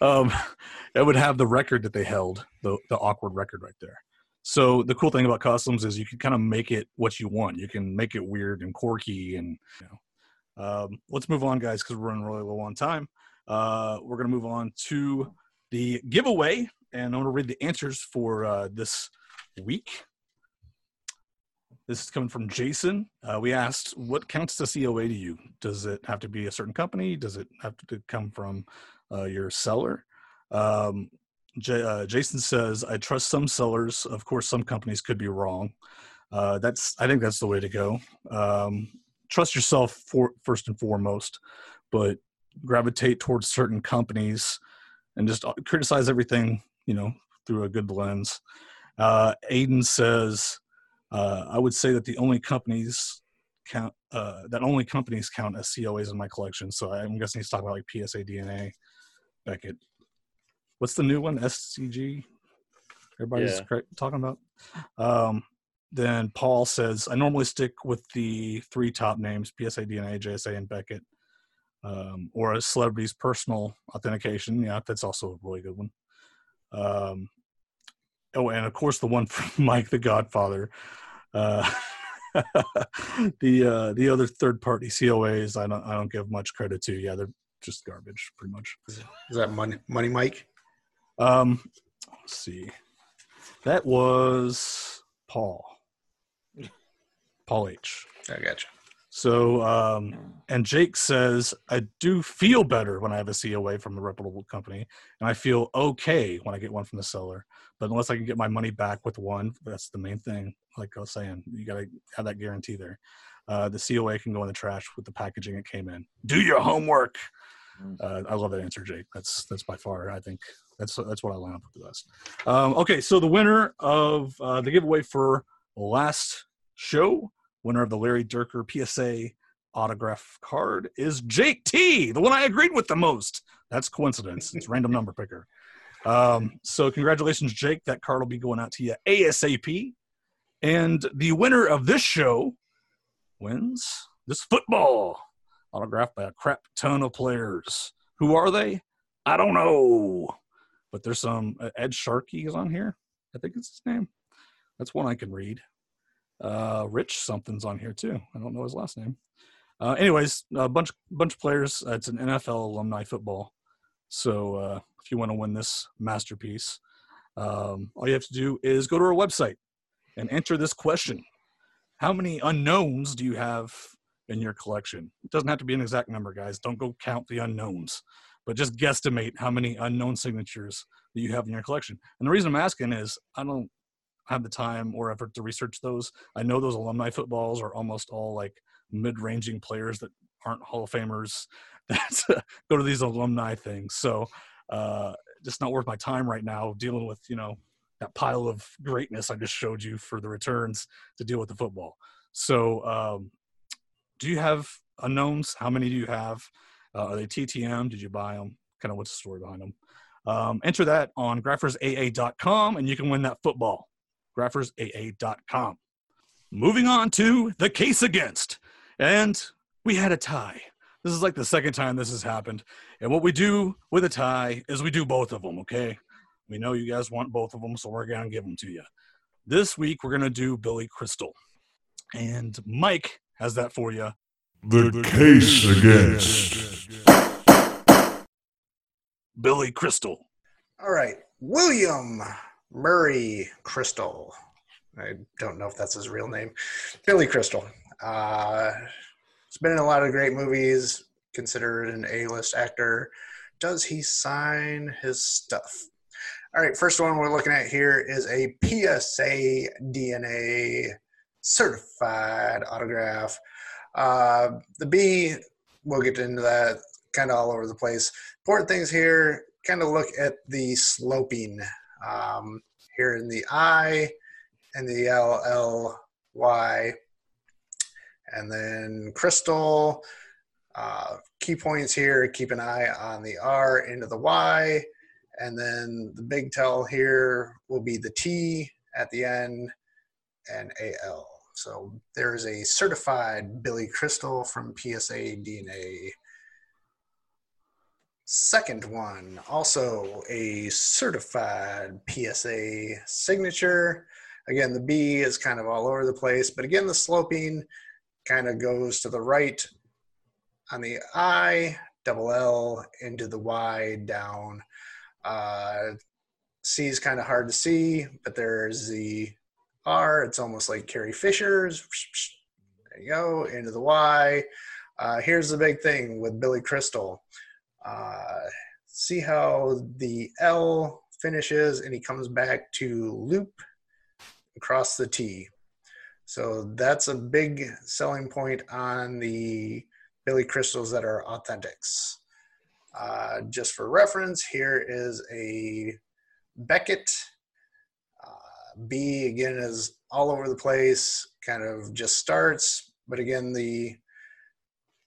B: um, it would have the record that they held, the the awkward record right there. So the cool thing about customs is you can kind of make it what you want. You can make it weird and quirky, and you know. Um, let's move on, guys, because we're running really low on time. Uh, we're gonna move on to the giveaway, and I'm gonna read the answers for uh, this week. This is coming from Jason. Uh, we asked, "What counts as COA to you? Does it have to be a certain company? Does it have to come from uh, your seller?" Um, J- uh, Jason says, "I trust some sellers. Of course, some companies could be wrong. Uh, that's I think that's the way to go. Um, trust yourself for first and foremost, but gravitate towards certain companies and just uh, criticize everything, you know, through a good lens." Uh, Aiden says, uh, "I would say that the only companies." Count uh, that only companies count as COAs in my collection. So I'm guessing he's talking about like PSA DNA, Beckett, what's the new one scg everybody's
E: Yeah.
B: talking about um, then paul says i normally stick with the three top names psa dna jsa and beckett um, or a celebrity's personal authentication yeah that's also a really good one um, oh and of course the one from mike the godfather uh, the uh, the other third party coas i don't i don't give much credit to yeah they're just garbage pretty much
C: Is that money, money Mike?
B: um, let's see. That was Paul. Paul H.
C: I gotcha.
B: So, um, and Jake says, I do feel better when I have a COA from a reputable company, and I feel okay when I get one from the seller. But unless I can get my money back with one, that's the main thing. Like I was saying, you got to have that guarantee there. Uh, the COA can go in the trash with the packaging it came in. Do your homework.
D: Mm.
B: Uh, I love that answer, Jake. That's that's by far, I think that's that's what I line up with the best. Um, okay, so the winner of uh, the giveaway for last show, winner of the Larry Durker PSA autograph card is Jake T, the one I agreed with the most. That's coincidence. It's random number picker. Um, so congratulations, Jake. That card will be going out to you ASAP. And the winner of this show wins this football autographed by a crap ton of players. Who are they? I don't know. But there's some uh, Ed Sharkey is on here. I think it's his name. That's one I can read. Uh, Rich something's on here too. I don't know his last name. Uh, anyways, a bunch bunch of players. Uh, it's an NFL alumni football. So uh, if you want to win this masterpiece, um, all you have to do is go to our website and enter this question: How many unknowns do you have in your collection? It doesn't have to be an exact number, guys. Don't go count the unknowns, but just guesstimate how many unknown signatures that you have in your collection. And the reason I'm asking is I don't have the time or effort to research those. I know those alumni footballs are almost all like mid-ranging players that aren't Hall of Famers that go to these alumni things. So uh, just not worth my time right now dealing with you know that pile of greatness I just showed you for the returns to deal with the football. So um, do you have unknowns? How many do you have? Uh, are they TTM? Did you buy them? Kind of what's the story behind them? Um, enter that on graphersaa.com and you can win that football. graphersaa.com. Moving on to the case against. And we had a tie. This is like the second time this has happened. And what we do with a tie is we do both of them, okay? We know you guys want both of them, so we're going to give them to you. This week, we're going to do Billy Crystal. And Mike has that for you.
F: The case against.
B: Billy Crystal.
C: All right, William Murray Crystal. I don't know if that's his real name. Billy Crystal. Uh, he's been in a lot of great movies. Considered an A-list actor. Does he sign his stuff? All right, first one we're looking at here is a PSA DNA certified autograph. Uh, the B, we'll get into that kind of all over the place. Important things here, kind of look at the sloping um, here in the I and the LLY. And then crystal, uh, key points here, keep an eye on the R into the Y. And then the big tell here will be the T at the end and AL. So there's a certified Billy Crystal from PSA DNA. Second one, also a certified PSA signature. Again, the B is kind of all over the place, but again, the sloping kind of goes to the right on the I, double L into the Y down. Uh, C is kind of hard to see, but there's the R. It's almost like Carrie Fisher's. There you go, into the Y. Uh, here's the big thing with Billy Crystal. Uh, see how the L finishes and he comes back to loop across the T. So that's a big selling point on the Billy Crystals that are authentics. Uh, just for reference, here is a Beckett. Uh, B again is all over the place, kind of just starts, but again, the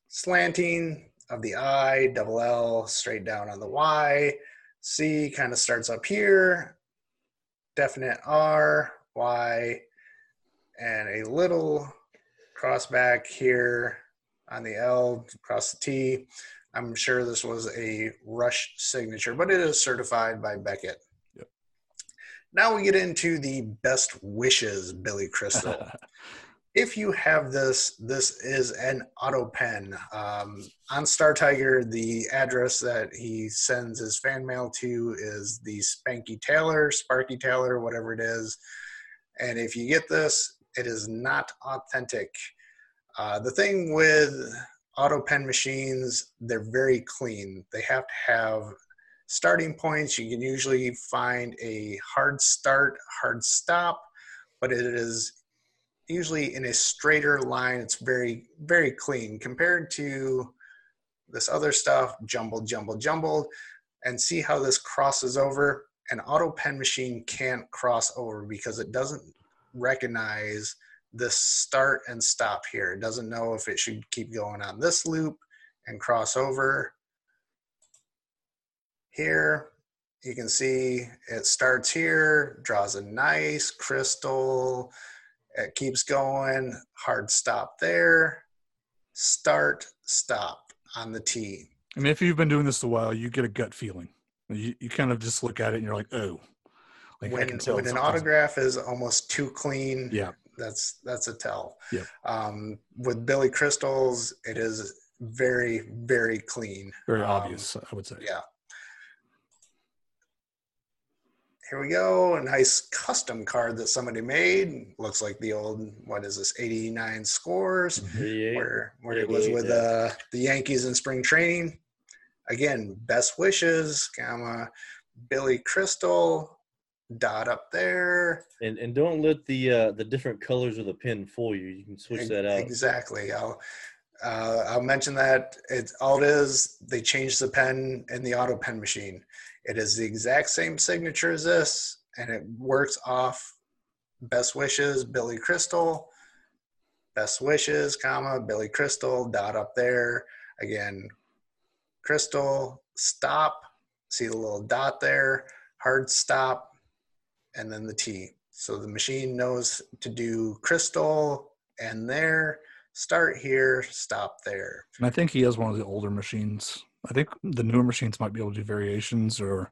C: slanting of the I, double L, straight down on the Y. C kind of starts up here, definite R, Y, and a little cross back here on the L, across the T. I'm sure this was a rush signature, but it is certified by Beckett.
B: Yep.
C: Now we get into the best wishes, Billy Crystal. if you have this, this is an auto pen. Um, on Star Tiger, the address that he sends his fan mail to is the Spanky Taylor, Sparky Taylor, whatever it is. And if you get this, it is not authentic. Uh, the thing with auto pen machines, they're very clean. They have to have starting points. You can usually find a hard start, hard stop, but it is usually in a straighter line. It's very, very clean compared to this other stuff, jumbled, jumbled, jumbled. And see how this crosses over. An auto pen machine can't cross over because it doesn't recognize this start and stop here. It doesn't know if it should keep going on this loop and cross over. Here, you can see it starts here, draws a nice crystal, it keeps going, hard stop there, start, stop on the T.
B: I mean, if you've been doing this a while, you get a gut feeling. You, you kind of just look at it and you're like, oh. Like
C: when, when an autograph is almost too clean,
B: Yeah.
C: that's that's a tell.
B: Yep.
C: Um, with Billy Crystals, it is very very clean.
B: Very
C: Um,
B: obvious, I would say.
C: Yeah. Here we go. A nice custom card that somebody made. Looks like the old what is this? 89 scores.
E: 88.
C: where where it was with uh, the Yankees in spring training. Again, best wishes, comma, Billy Crystal. dot up there.
E: And and don't let the uh, the different colors of the pen fool you. You can switch that out.
C: Exactly. I'll uh, I'll mention that it's all it is. They changed the pen in the auto pen machine. It is the exact same signature as this, and it works off best wishes, Billy Crystal. Best wishes, comma Billy Crystal. Dot up there again. Crystal stop. See the little dot there. Hard stop, and then the T. So the machine knows to do crystal and there, start here, stop there.
B: And I think he has one of the older machines. I think the newer machines might be able to do variations, or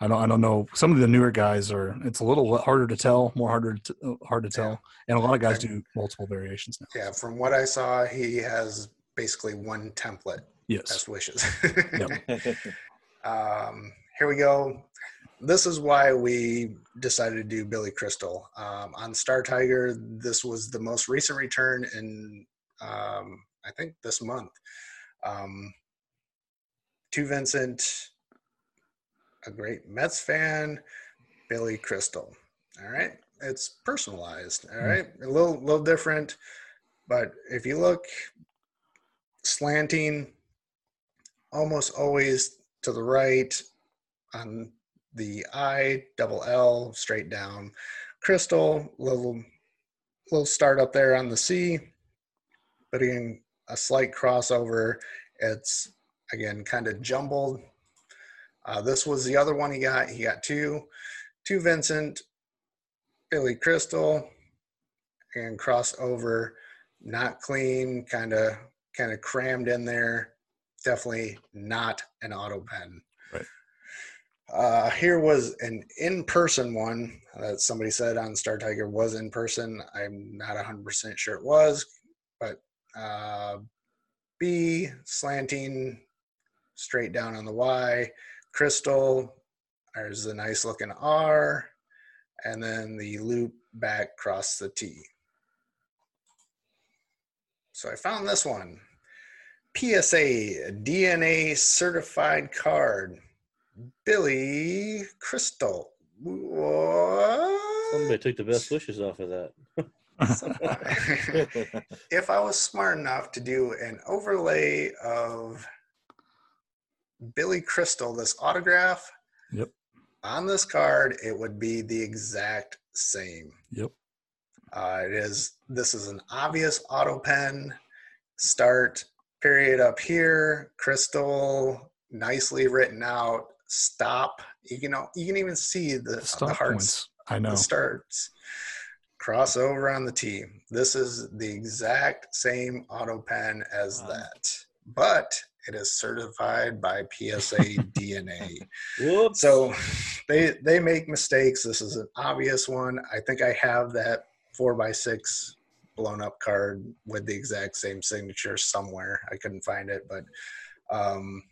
B: I don't. I don't know. Some of the newer guys are. It's a little harder to tell, more harder to, uh, hard to tell, and a lot of guys do multiple variations now.
C: Yeah, from what I saw, he has basically one template.
B: Yes.
C: Best wishes.
B: Yep.
C: um, here we go. This is why we decided to do Billy Crystal. Um, on Star Tiger, this was the most recent return in, um, I think, this month. Um, to Vincent, a great Mets fan, Billy Crystal. All right. It's personalized. All hmm. right. A little, little different. But if you look slanting, almost always to the right on the I, double L, straight down. Crystal, little little start up there on the C, but again, a slight crossover. It's again kind of jumbled. Uh, this was the other one he got. He got two, two Vincent, Billy Crystal, and crossover, not clean, kind of kind of crammed in there. Definitely not an auto pen.
B: Right.
C: Uh, here was an in-person one that somebody said on Star Tiger was in person. I'm not 100% sure it was, but uh, B slanting straight down on the Y, crystal. There's a nice looking R, and then the loop back across the T. So I found this one. PSA DNA certified card. Billy Crystal. What?
E: Somebody took the best wishes off of that.
C: if I was smart enough to do an overlay of Billy Crystal, this autograph,
B: Yep.
C: on this card, it would be the exact same.
B: Yep.
C: Uh, it is. This is an obvious auto pen. Start period up here. Crystal, nicely written out. Stop. You can you can even see the, the
B: Stop
C: hearts.
B: I know.
C: the starts. Crossover on the T. This is the exact same auto pen as
G: Wow.
C: that, but it is certified by PSA DNA.
E: Whoops.
C: So they they make mistakes. This is an obvious one. I think I have that four by six blown up card with the exact same signature somewhere. I couldn't find it, but um,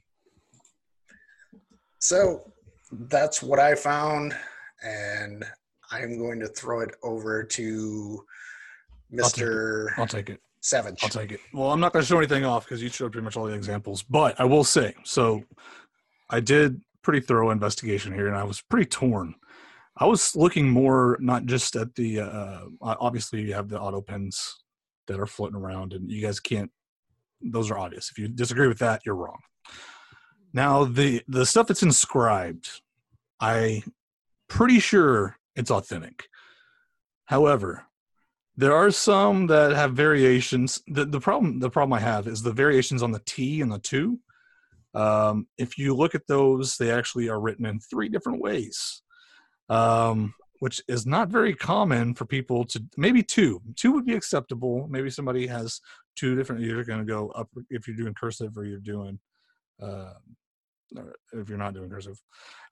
C: so that's what I found, and I'm going to throw it over to
B: I'll take it.
C: Mr.
B: I'll take it.
C: Savage.
B: I'll take it. Well, I'm not going to show anything off because you showed pretty much all the examples. But I will say, so I did pretty thorough investigation here, and I was pretty torn. I was looking more not just at the uh, obviously you have the auto pens that are floating around, and you guys can't. Those are obvious. If you disagree with that, you're wrong. Now the the stuff that's inscribed, I pretty sure it's authentic. However, there are some that have variations. The, the problem the problem I have is the variations on the T and the two. Um, if you look at those, they actually are written in three different ways, um, which is not very common for people to. Maybe two, two would be acceptable. Maybe somebody has two different. You're going to go up if you're doing cursive or you're doing. Uh, if you're not doing cursive,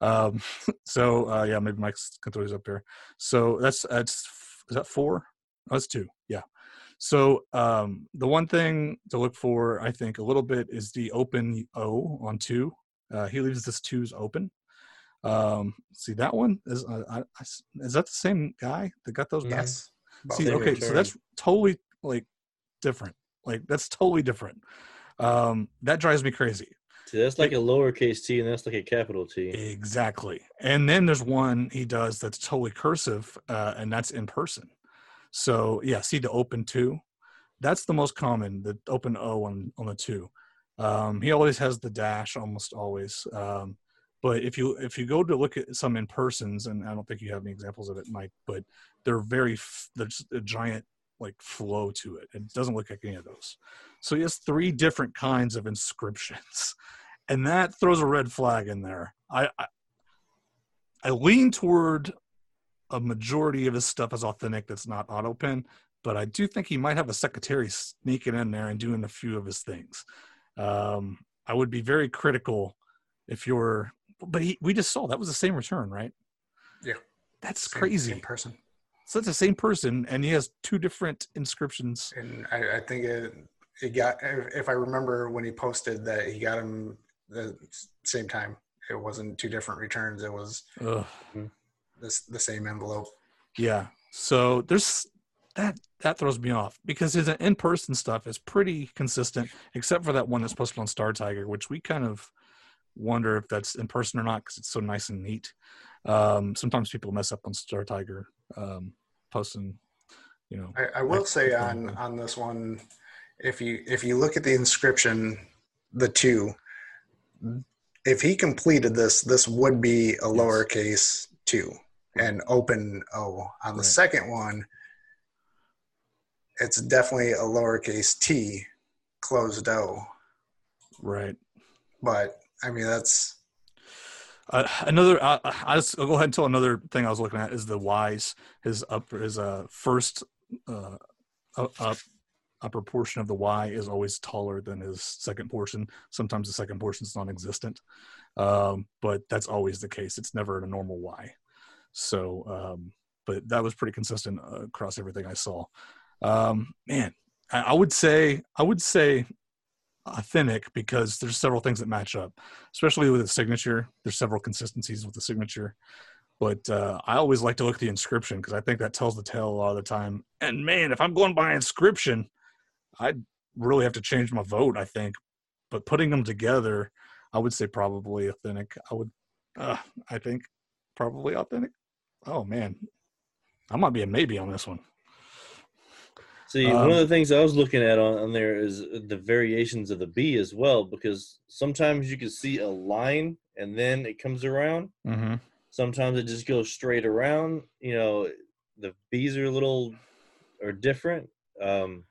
B: um, so uh, yeah, maybe Mike's can throw his up there. So that's that's is that four? That's two. Yeah. So um, the one thing to look for, I think, a little bit is the open O on two. Uh, he leaves this twos open. Um, see that one is uh, I, I is that the same guy that got those? back?
C: yes. Both
B: See, okay, so that's totally like different. Like that's totally different. Um, that drives me crazy.
E: See, that's like a lowercase t, and that's like a capital T.
B: Exactly. And then there's one he does that's totally cursive, uh, and that's in person. So yeah, see the open two. That's the most common, the open O on on the two. Um, he always has the dash, almost always. Um, but if you if you go to look at some in persons, and I don't think you have any examples of it, Mike, but they're very there's a giant like flow to it. It doesn't look like any of those. So he has three different kinds of inscriptions, and that throws a red flag in there. I I, I lean toward a majority of his stuff is authentic that's not auto pen, but I do think he might have a secretary sneaking in there and doing a few of his things. Um, I would be very critical if you're, but he, we just saw that was the same return, right?
C: Yeah.
B: That's
C: Same-
B: crazy.
C: same person.
B: So it's the same person, and he has two different inscriptions.
C: And I, I think it, it got, if, I remember when he posted that he got him the same time, it wasn't two different returns. It was
B: Ugh.
C: This, the same envelope.
B: Yeah. So there's that that throws me off because his in-person stuff is pretty consistent, except for that one that's posted on Star Tiger, which we kind of wonder if that's in person or not because it's so nice and neat. Um, sometimes people mess up on Star Tiger um, posting, you know.
C: I, I will
B: Like,
C: say on on this one, if you if you look at the inscription, the two, if he completed this, this would be a lowercase two and open O. On the
B: Right.
C: second one, it's definitely a lowercase t, closed O.
B: Right.
C: But I mean that's
B: Uh, another, uh, I just, I'll go ahead and tell another thing I was looking at is the Y's. His up, his uh, first uh, up, up, upper portion of the Y is always taller than his second portion. Sometimes the second portion is non-existent, um, but that's always the case. It's never a normal Y. So, um, but that was pretty consistent uh, across everything I saw. Um, man, I, I would say, I would say authentic because there's several things that match up especially with the signature. There's several consistencies with the signature, but uh, I always like to look at the inscription because I think that tells the tale a lot of the time. And man, if I'm going by inscription, I'd really have to change my vote. I think, but putting them together, I would say probably authentic. I would, uh, I think, probably authentic. Oh man, I might be a maybe on this one.
E: See,
B: Um,
E: one of the things I was looking at on, on there is the variations of the B as well, because sometimes you can see a line and then it comes around.
B: Mm-hmm.
E: Sometimes it just goes straight around. You know, the B's are a little are different. Um,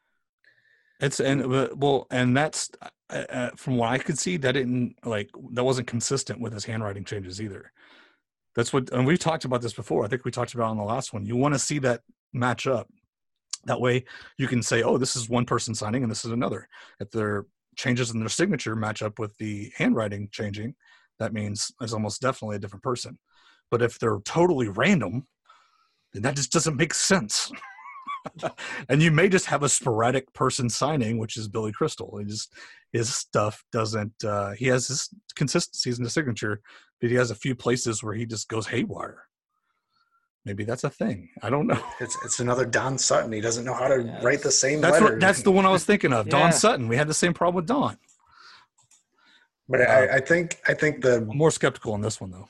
B: It's and uh, well, and that's uh, uh, from what I could see that didn't like that wasn't consistent with his handwriting changes either. That's what, and we've talked about this before. I think we talked about it on the last one. You want to see that match up. That way, you can say, "Oh, this is one person signing, and this is another." If their changes in their signature match up with the handwriting changing, that means it's almost definitely a different person. But if they're totally random, then that just doesn't make sense. and you may just have a sporadic person signing, which is Billy Crystal. He just his stuff doesn't. Uh, he has his consistencies in the signature, but he has a few places where he just goes haywire. Maybe that's a thing. I don't know.
C: it's it's another Don Sutton. He doesn't know how to
D: Yes.
C: write the same
B: That's
C: letter.
B: what. That's the one I was thinking of.
D: Yeah.
B: Don Sutton. We had the same problem with Don.
C: But I, I think I think the
B: I'm more skeptical on this one though.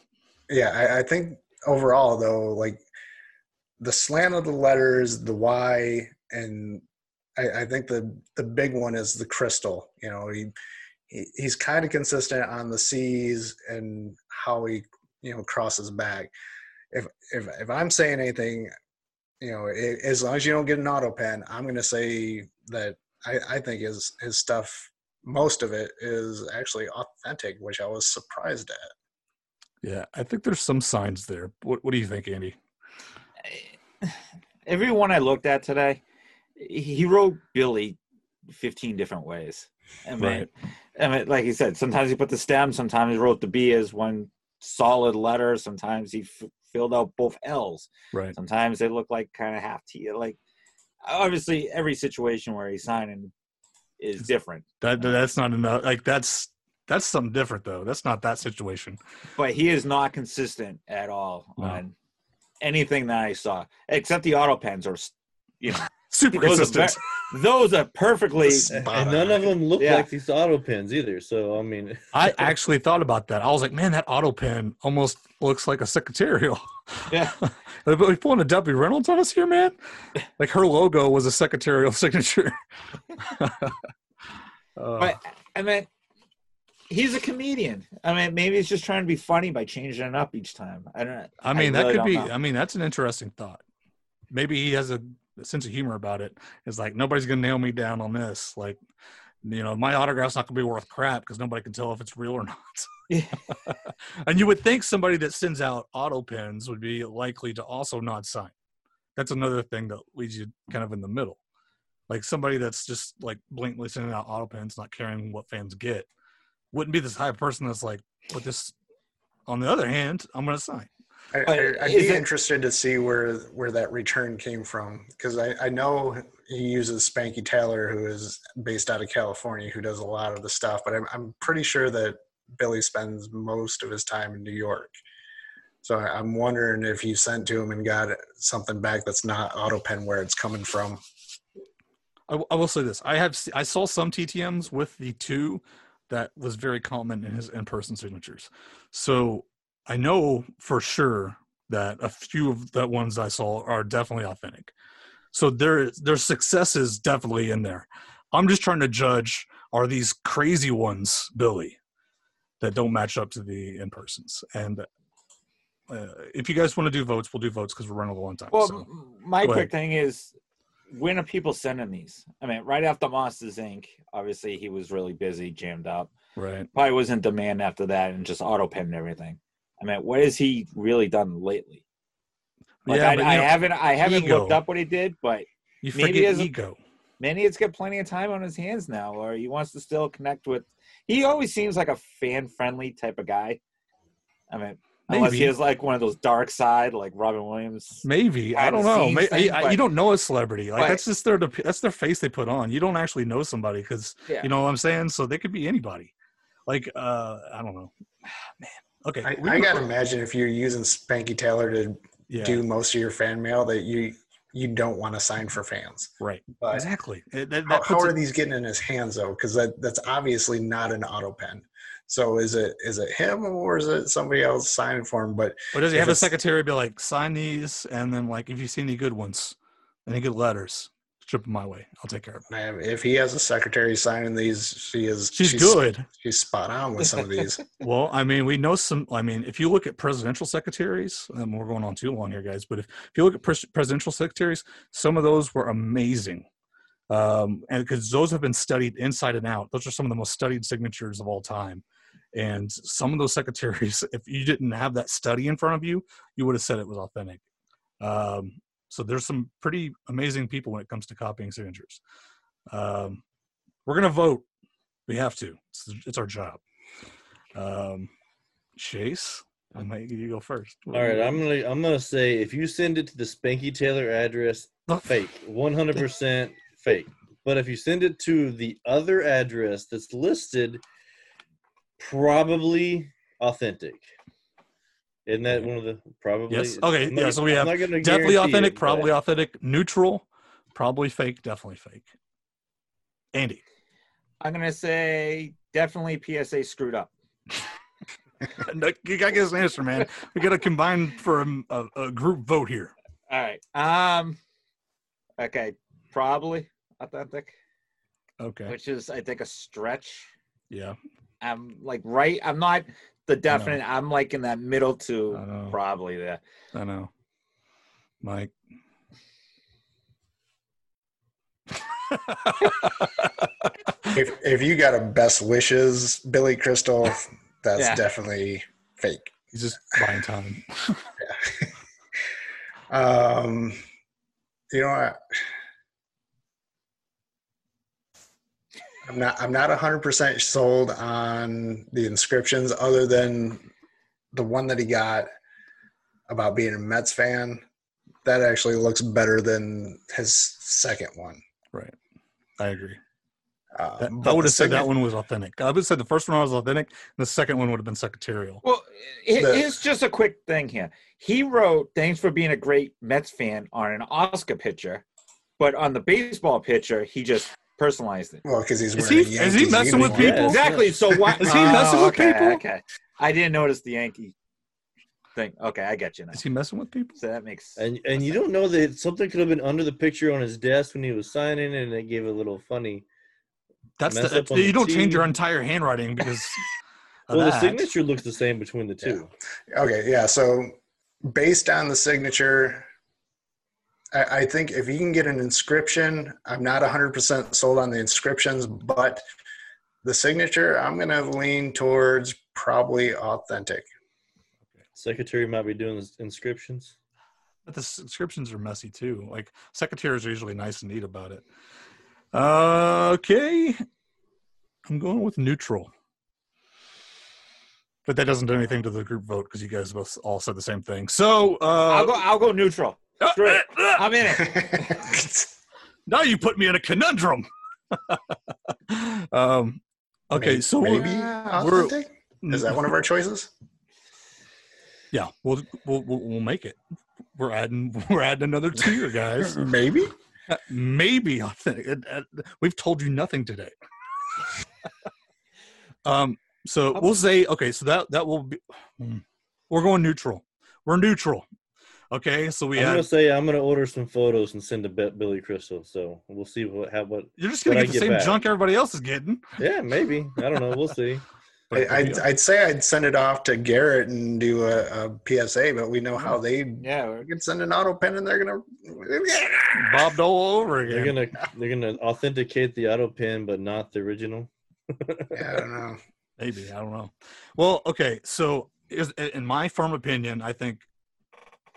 C: Yeah, I, I think overall though, like the slant of the letters, the Y, and I, I think the the big one is the crystal. You know, he, he he's kind of consistent on the C's and how he you know crosses back. If if if I'm saying anything, you know, i as long as you don't get an auto pen, I'm going to say that I, I think his his stuff, most of it is actually authentic, which I was surprised at.
B: Yeah, I think there's some signs there. What What do you think, Andy?
D: Everyone I looked at today, he wrote Billy 15 different ways. I mean,
B: Right.
D: I mean, like he said, sometimes he put the stem, sometimes he wrote the B as one solid letter, sometimes he f- filled out both L's,
B: Right.
D: sometimes they look like kind of half T. Like, obviously, every situation where he's signing is different,
B: That that's not enough. Like that's that's something different though. That's not that situation.
D: but he is not consistent at all
B: No.
D: on anything that I saw, except the auto pens are, you know,
B: Super
D: Those are,
B: consistent.
D: ver- those are perfectly.
E: and none of them look
D: Yeah.
E: like these auto pins either. So I mean,
B: I actually thought about that. I was like, man, that auto pin almost looks like a secretarial.
D: Yeah.
B: Are we pulling a Debbie Reynolds on us here, man? Like her logo was a secretarial signature. Uh,
D: But I mean, he's a comedian. I mean, maybe he's just trying to be funny by changing it up each time. I don't.
B: I mean, that
D: really
B: could be.
D: know.
B: I mean, that's an interesting thought. Maybe he has a, sense of humor about it. It's like nobody's gonna nail me down on this. Like, you know, my autograph's not gonna be worth crap because nobody can tell if it's real or not.
D: Yeah.
B: and you would think somebody that sends out auto pins would be likely to also not sign. That's another thing that leads you kind of in the middle. Like somebody that's just like blatantly sending out auto pins, not caring what fans get, wouldn't be this type of person that's like, but this. On the other hand, I'm gonna sign.
C: I, I'd be
D: it-
C: interested to see where where that return came from because I, I know he uses Spanky Taylor, who is based out of California, who does a lot of the stuff. But I'm I'm pretty sure that Billy spends most of his time in New York. So I'm wondering if you sent to him and got something back that's not AutoPen where it's coming from.
B: I, w- I will say this: I have I saw some TTM's with the two that was very common in his in-person signatures. So I know for sure that a few of the ones I saw are definitely authentic. So there there's successes definitely in there. I'm just trying to judge: are these crazy ones, Billy, that don't match up to the in-persons? And uh, if you guys want to do votes, we'll do votes because we're running a long time.
D: Well,
B: so.
D: my
B: go
D: quick thing is, when are people sending these? I mean, right after Monsters Inc., obviously he was really busy, jammed up.
B: Right.
D: Probably was in demand after that, and just auto pen and everything. I mean, what has he really done lately? Like,
B: yeah,
D: I, I
B: know,
D: haven't, I haven't
B: ego.
D: looked up what he did, but
B: you
D: maybe a-
B: ego.
D: maybe it's got plenty of time on his hands now, or he wants to still connect with. He always seems like a fan-friendly type of guy. I mean, unless he
B: Maybe.
D: has like one of those dark side, like Robin Williams.
B: Maybe I don't know. Maybe,
D: thing,
B: I-
D: but-
B: you don't know a celebrity. Like
D: but-
B: that's just their that's their face they put on. You don't actually know somebody because
D: Yeah.
B: you know what I'm saying. So they could be anybody. Like uh I don't know, man. Okay,
C: I, I gotta imagine if you're using Spanky Taylor to
B: yeah,
C: do most of your fan mail, that you you don't want to sign for fans.
B: right,
C: But
B: exactly. It- that-
C: How,
B: that
C: how are
B: it-
C: these getting in his hands though? Because that, that's obviously not an auto pen. So is it is it him or is it somebody else signing for him? But
B: but does he have a secretary be like sign these and then like if you see any good ones, any good letters, them my way. I'll take care of them.
C: man, if he has a secretary signing these, she is
B: She's, good.
C: She's spot on with some of these.
B: Well, I mean, we know some. I mean, if you look at presidential secretaries, and we're going on too long here, guys, but if, if you look at pres- presidential secretaries, some of those were amazing. Um, and because those have been studied inside and out, those are some of the most studied signatures of all time. And some of those secretaries, if you didn't have that study in front of you, you would have said it was authentic. Um, so there's some pretty amazing people when it comes to copying signatures. Um, we're gonna vote. We have to. It's, it's our job. Um, Chase, I might you go first.
E: all right, I'm gonna I'm gonna say if you send it to the Spanky Taylor address, fake, 100 percent fake. But if you send it to the other address that's listed, probably authentic. Isn't that one of the probably?
B: Yes. Okay,
E: I'm
B: yeah, so we have definitely authentic,
E: it, but-
B: probably authentic, neutral, probably fake, definitely fake. Andy,
D: I'm gonna say definitely PSA screwed up.
B: you gotta get us an answer, man. We gotta combine for a, a, a group vote here.
D: All right. Um. Okay. Probably authentic,
B: Okay.
D: which is I think a stretch.
B: Yeah.
D: I'm like right. I'm not the definite. I'm like in that middle
B: I
D: to
B: know.
D: probably there.
B: I know. Mike.
C: if if you got a best wishes, Billy Crystal, that's
D: Yeah.
C: definitely fake.
B: He's just buying time.
C: Um, you know what? I'm not. I'm not 100 percent sold on the inscriptions, other than the one that he got about being a Mets fan. That actually looks better than his second one.
B: right. I agree.
C: Uh,
B: That- I would have said that one was authentic. I would have said the first one was authentic. And the second one would have been secretarial.
D: Well, he-
C: The-
D: here's just a quick thing here. He wrote "Thanks for being a great Mets fan" on an Oscar picture, but on the baseball pitcher, he just personalized it.
C: Well, because he's
B: Is
C: wearing
B: he-
C: a
B: is he
C: Yankees
B: messing with
C: uniform.
B: people?
D: Exactly. So why
B: is he oh, messing
D: Oh,
B: with
D: okay,
B: people?
D: Okay. I didn't notice the Yankee thing. Okay, I get you now.
B: Is he messing with people?
D: So that makes.
E: And and you don't know that something could have been under the picture on his desk when he was signing, and it gave a little funny.
B: That's
E: Mess
B: the,
E: up on
B: you
E: the
B: don't change your entire handwriting because. of
E: Well, the signature looks the same between the two.
C: Okay, yeah. So based on the signature, I, I think if you can get an inscription, I'm not 100% sold on the inscriptions, but the signature, I'm going to lean towards probably authentic.
E: Secretary might be doing inscriptions.
B: But the inscriptions are messy too. Like secretaries are usually nice and neat about it. Uh, okay, I'm going with neutral. But that doesn't do anything to the group vote because you guys both all said the same thing. So uh,
D: I'll go. I'll go neutral. Screw it. I'm in it.
B: now you put me in a conundrum. um, okay,
C: May-
B: so
C: maybe
B: we're-
C: authentic? Is that one of our choices?
B: yeah, we'll, we'll we'll we'll make it. We're adding we're adding another tier, guys.
C: Maybe.
B: Uh, Maybe authentic. It- it- We've told you nothing today. um. So we'll say okay. So that that will be. hmm. We're going neutral. We're neutral. Okay. So we
E: I'm
B: had.
E: gonna say I'm gonna order some photos and send to Bi- Billy Crystal. So we'll see what have what.
B: You're just gonna
E: what I
B: get the
E: get
B: same
E: back.
B: junk everybody else is getting.
E: Yeah, maybe. I don't know. We'll see.
C: I, I'd, I'd say I'd send it off to Garrett and do a, a PSA, but we know how they
D: Yeah. we're-
C: you can send an auto pen and they're gonna.
B: bobbed all over again.
E: They're gonna they're gonna authenticate the auto pen, but not the original.
C: Yeah, I don't know.
B: Maybe I don't know. Well, okay. So, is, in my firm opinion, I think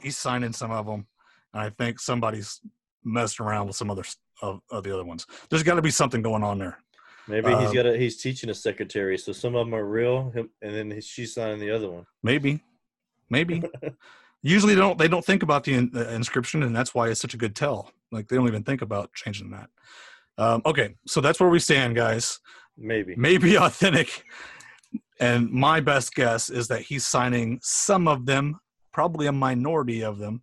B: he's signing some of them, and I think somebody's messed around with some other of, of the other ones. There's got to be something going on there.
E: Maybe he's
B: Um,
E: got a he's teaching a secretary, so some of them are real, and then she's signing the other one.
B: Maybe, maybe. Usually, they don't they don't think about the, in, the inscription, and that's why it's such a good tell. Like they don't even think about changing that. Um, okay, so that's where we stand, guys.
E: Maybe.
B: maybe authentic. And my best guess is that he's signing some of them, probably a minority of them,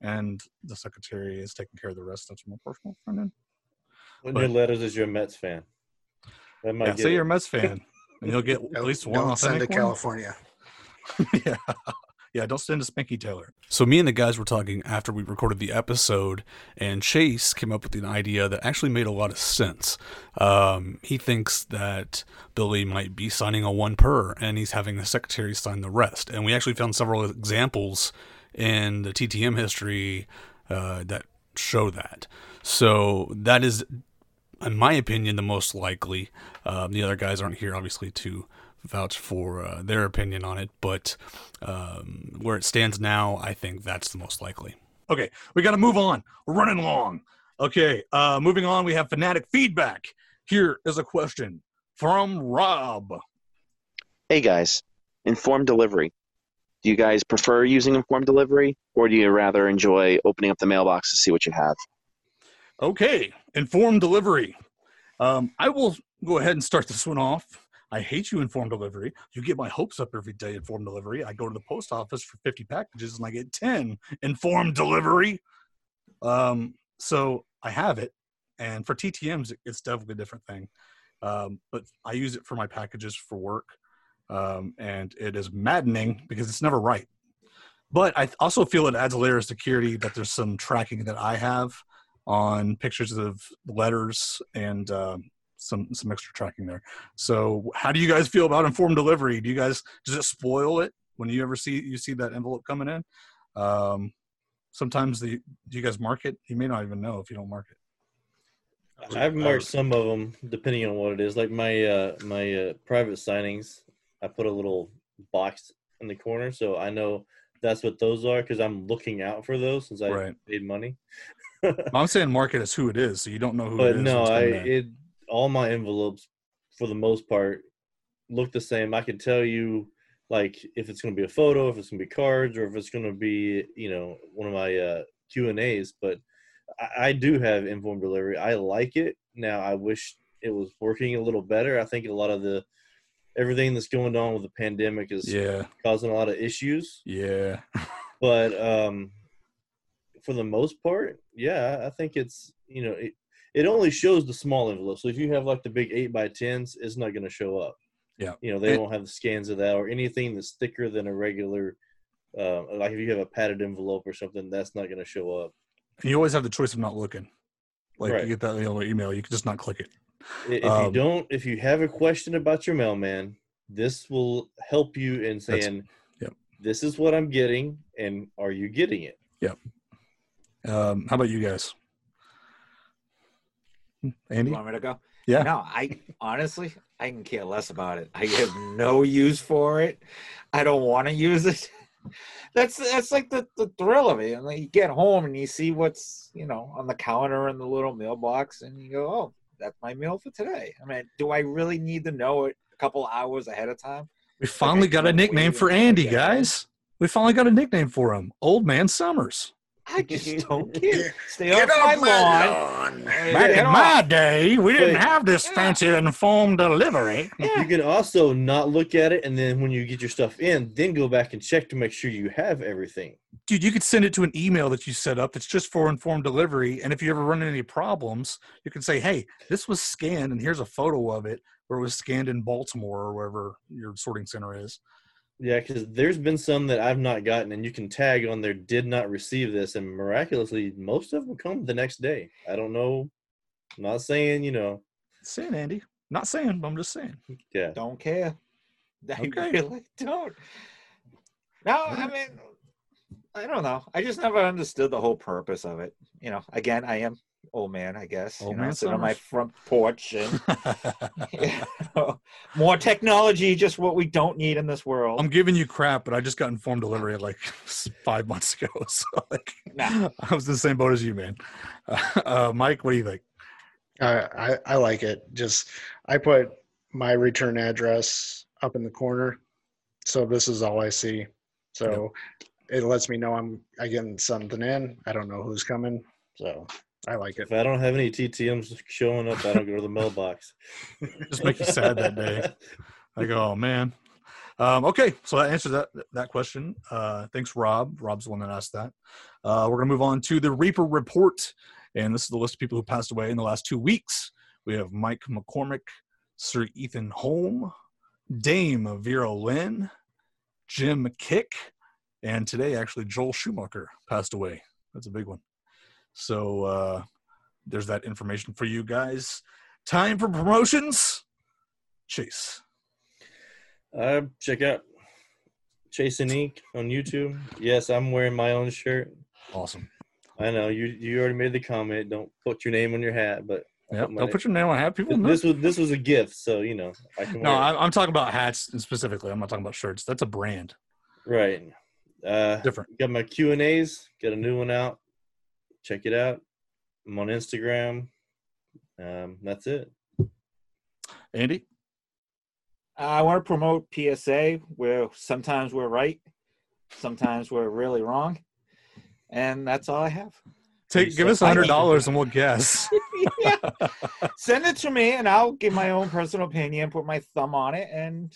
B: and the secretary is taking care of the rest. That's my personal opinion.
E: On
B: but-
E: your letters is you're Mets fan. That might
B: Yeah, say
E: it.
B: you're a Mets fan, and you'll get at least one
C: Don't send to
B: one.
C: California.
B: yeah. Yeah, don't send to Spanky Taylor.
H: So me and the guys were talking after we recorded the episode, and Chase came up with an idea that actually made a lot of sense. Um, he thinks that Billy might be signing a one per, and he's having the secretary sign the rest. And we actually found several examples in the TTM history uh, that show that. So that is, in my opinion, the most likely. Um, the other guys aren't here, obviously, to vouch for uh, their opinion on it, but um, where it stands now, I think that's the most likely.
B: Okay, we got to move on. We're running long. Okay, uh, moving on, we have fanatic feedback. Here is a question from Rob.
I: Hey guys, informed delivery. Do you guys prefer using informed delivery or do you rather enjoy opening up the mailbox to see what you have?
B: Okay, informed delivery. Um, I will go ahead and start this one off. I hate you, informed delivery. You get my hopes up every day, informed delivery. I go to the post office for 50 packages and I get 10 informed delivery. Um, so I have it. And for TTMs, it's definitely a different thing. Um, but I use it for my packages for work. Um, and it is maddening because it's never right. But I also feel it adds a layer of security that there's some tracking that I have on pictures of letters and um, some some extra tracking there. So, how do you guys feel about informed delivery? Do you guys does it spoil it when you ever see you see that envelope coming in? Um, sometimes the do you guys mark it? You may not even know if you don't mark it.
E: I've marked some of them depending on what it is. Like my uh, my uh, private signings, I put a little box in the corner, so I know that's what those are because I'm looking out for those since I
B: Right.
E: paid money.
B: I'm saying mark it as who it is, so you don't know who
E: but
B: is.
E: no, I
B: in.
E: it all my envelopes for the most part look the same. I can tell you like if it's going to be a photo, if it's going to be cards, or if it's going to be you know one of my uh, Q and A's. But I, I do have informed delivery. I like it. Now I wish it was working a little better. I think a lot of the everything that's going on with the pandemic is
B: yeah,
E: causing a lot of issues
B: yeah,
E: but um for the most part, yeah, I think it's you know it, it only shows the small envelope. So if you have like the big eight by tens, it's not going to show up.
B: Yeah.
E: you know they
B: And-
E: won't have the scans of that or anything that's thicker than a regular. Uh, like if you have a padded envelope or something, that's not going to show up.
B: And you always have the choice of not looking. Like
E: Right.
B: you get that email, you can just not click it.
E: If
B: Um,
E: you don't, if you have a question about your mailman, this will help you in saying,
B: yep.
E: "This is what I'm getting, and are you getting it?"
B: Um, how about you guys? Andy?
D: You want me to go?
B: Yeah.
D: No, I honestly, I can care less about it. I have no use for it. I don't want to use it. That's that's like the, the thrill of it. And then you get home and you see what's you know on the counter in the little mailbox, and you go, "Oh, that's my meal for today." I mean, do I really need to know it a couple hours ahead of time?
B: We finally got a nickname for Andy, guys. We finally got a nickname for him. Old Man Summers.
D: I just don't care. Stay
C: Get
D: off my
C: off my
D: lawn.
C: lawn.
B: Back
D: Get
B: in
D: off.
B: my day, we didn't have this fancy informed delivery.
E: You can also not look at it, and then when you get your stuff in, then go back and check to make sure you have everything.
B: Dude, you could send it to an email that you set up that's just for informed delivery. And if you ever run into any problems, you can say, hey, this was scanned and here's a photo of it where it was scanned in Baltimore or wherever your sorting center is.
E: Yeah, because there's been some that I've not gotten, and you can tag on there "did not receive this," and miraculously, most of them come the next day. I don't know. I'm not saying you know.
B: Saying, Andy. Not saying, but I'm just saying.
E: Yeah,
D: Don't care. I
B: Okay.
D: really don't. No, I mean, I don't know. I just never understood the whole purpose of it. You know, again, I am old man, I guess.
B: Old
D: you know,
B: man
D: sitting on my front porch and you know, more technology, just what we don't need in this world.
B: I'm giving you crap, but I just got informed delivery like five months ago. So like,
D: Nah.
B: I was in the same boat as you, man. Uh, uh, Mike, what do you think?
C: Uh, I I like it. Just I put my return address up in the corner, so this is all I see. So it lets me know I'm I getting something in. I don't know who's coming, so I like it.
E: if I don't have any TTM's showing up, I don't go to the mailbox.
B: Just make you sad that day. Like, oh man. Um, okay, so that answers that that question. Uh, thanks, Rob. Rob's the one that asked that. Uh, we're gonna move on to the Reaper report, and this is the list of people who passed away in the last two weeks. We have Mike McCormick, Sir Ian Holm, Dame Vera Lynn, Jim Kiick, and today actually Joel Schumacher passed away. That's a big one. So uh, there's that information for you guys. Time for promotions. Chase.
E: Uh, check out Chasing Ink on YouTube. Yes, I'm wearing my own shirt.
B: Awesome.
E: I know you. You already made the comment. Don't put your name on your hat, but
B: Yep. Don't put your name on hat. People know.
E: this was this was a gift, so you know I can
B: no, I'm, I'm talking about hats specifically. I'm not talking about shirts. That's a brand.
E: right. Uh,
B: Different.
E: got my Q and A's. Got a new one out. Check it out. I'm on Instagram. Um, that's it.
B: Andy.
D: I want to promote PSA where sometimes we're right, sometimes we're really wrong. And that's all I have.
B: Take give
E: said
B: us a hundred dollars and we'll guess.
D: yeah. Send it to me and I'll give my own personal opinion, put my thumb on it, and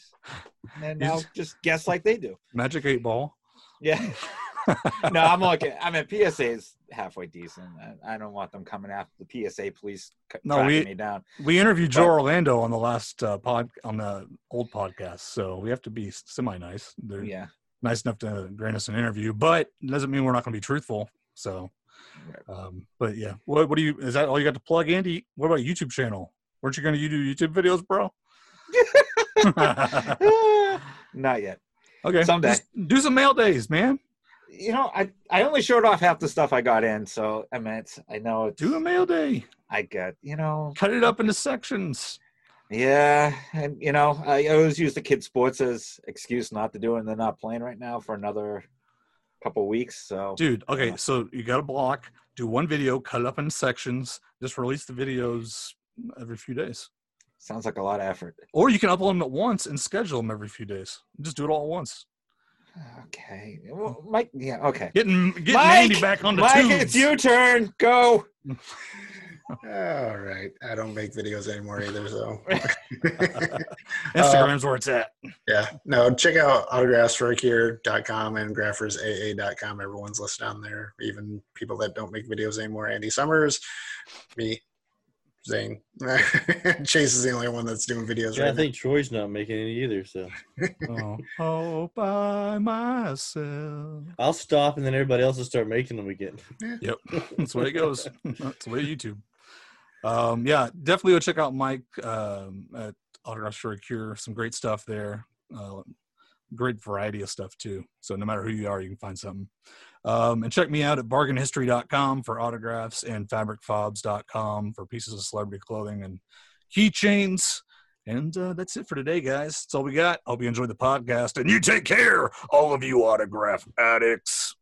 D: and
B: You
D: I'll
B: just-
D: just guess like they do.
B: Magic eight ball.
D: Yeah. no, I'm looking. I mean, PSA is halfway decent. I, I don't want them coming after the PSA police c-
B: No,
D: tracking
B: we-
D: me down.
B: We interviewed Joe
D: But-
B: Orlando on the last uh, pod on the old podcast, so we have to be semi nice. They're
D: Yeah.
B: nice enough to grant us an interview, but it doesn't mean we're not going to be truthful. So, um, but yeah, what what do you? Is that all you got to plug, Andy? What about YouTube channel? Weren't you going to do YouTube videos, bro?
D: Not yet.
B: okay,
D: Someday.
B: Just do some mail days, man.
D: You know, I I only showed off half the stuff I got in, so I meant I know it's,
B: Do a mail day.
D: I got you know
B: Cut it up into sections.
D: Yeah, and you know, I always use the kid sports as excuse not to do it, and they're not playing right now for another couple weeks. So
B: Dude, okay, so you got a block, do one video, cut it up in sections, just release the videos every few days.
D: sounds like a lot of effort.
B: Or you can upload them at once and schedule them every few days. Just do it all at once.
D: Okay, well, Mike. Yeah, okay.
B: Getting getting
D: Mike!
B: Andy back on the
D: Mike,
B: tubes.
D: it's your turn. Go.
C: All right. I don't make videos anymore either, so.
B: Instagram's where it's at.
C: Uh, yeah. No, check out autographsforacure.com and graphersaa.com. Everyone's listed on there. Even people that don't make videos anymore. Andy Summers, me, Zane. Chase is the only one that's doing videos
E: Yeah, I
C: right
E: think Troy's not making any either, so
B: oh, all by myself.
E: I'll stop and then everybody else will start making them again.
B: Yep, that's the way it goes. That's the way YouTube. Um, yeah, definitely go check out Mike um, at Autographs for a Cure. Some great stuff there. Uh, great variety of stuff too. So no matter who you are, you can find something. Um, and check me out at bargainhistory.com for autographs and fabricfobs.com for pieces of celebrity clothing and keychains. And uh, that's it for today, guys. That's all we got. Hope you enjoyed the podcast. And you take care, all of you autograph addicts.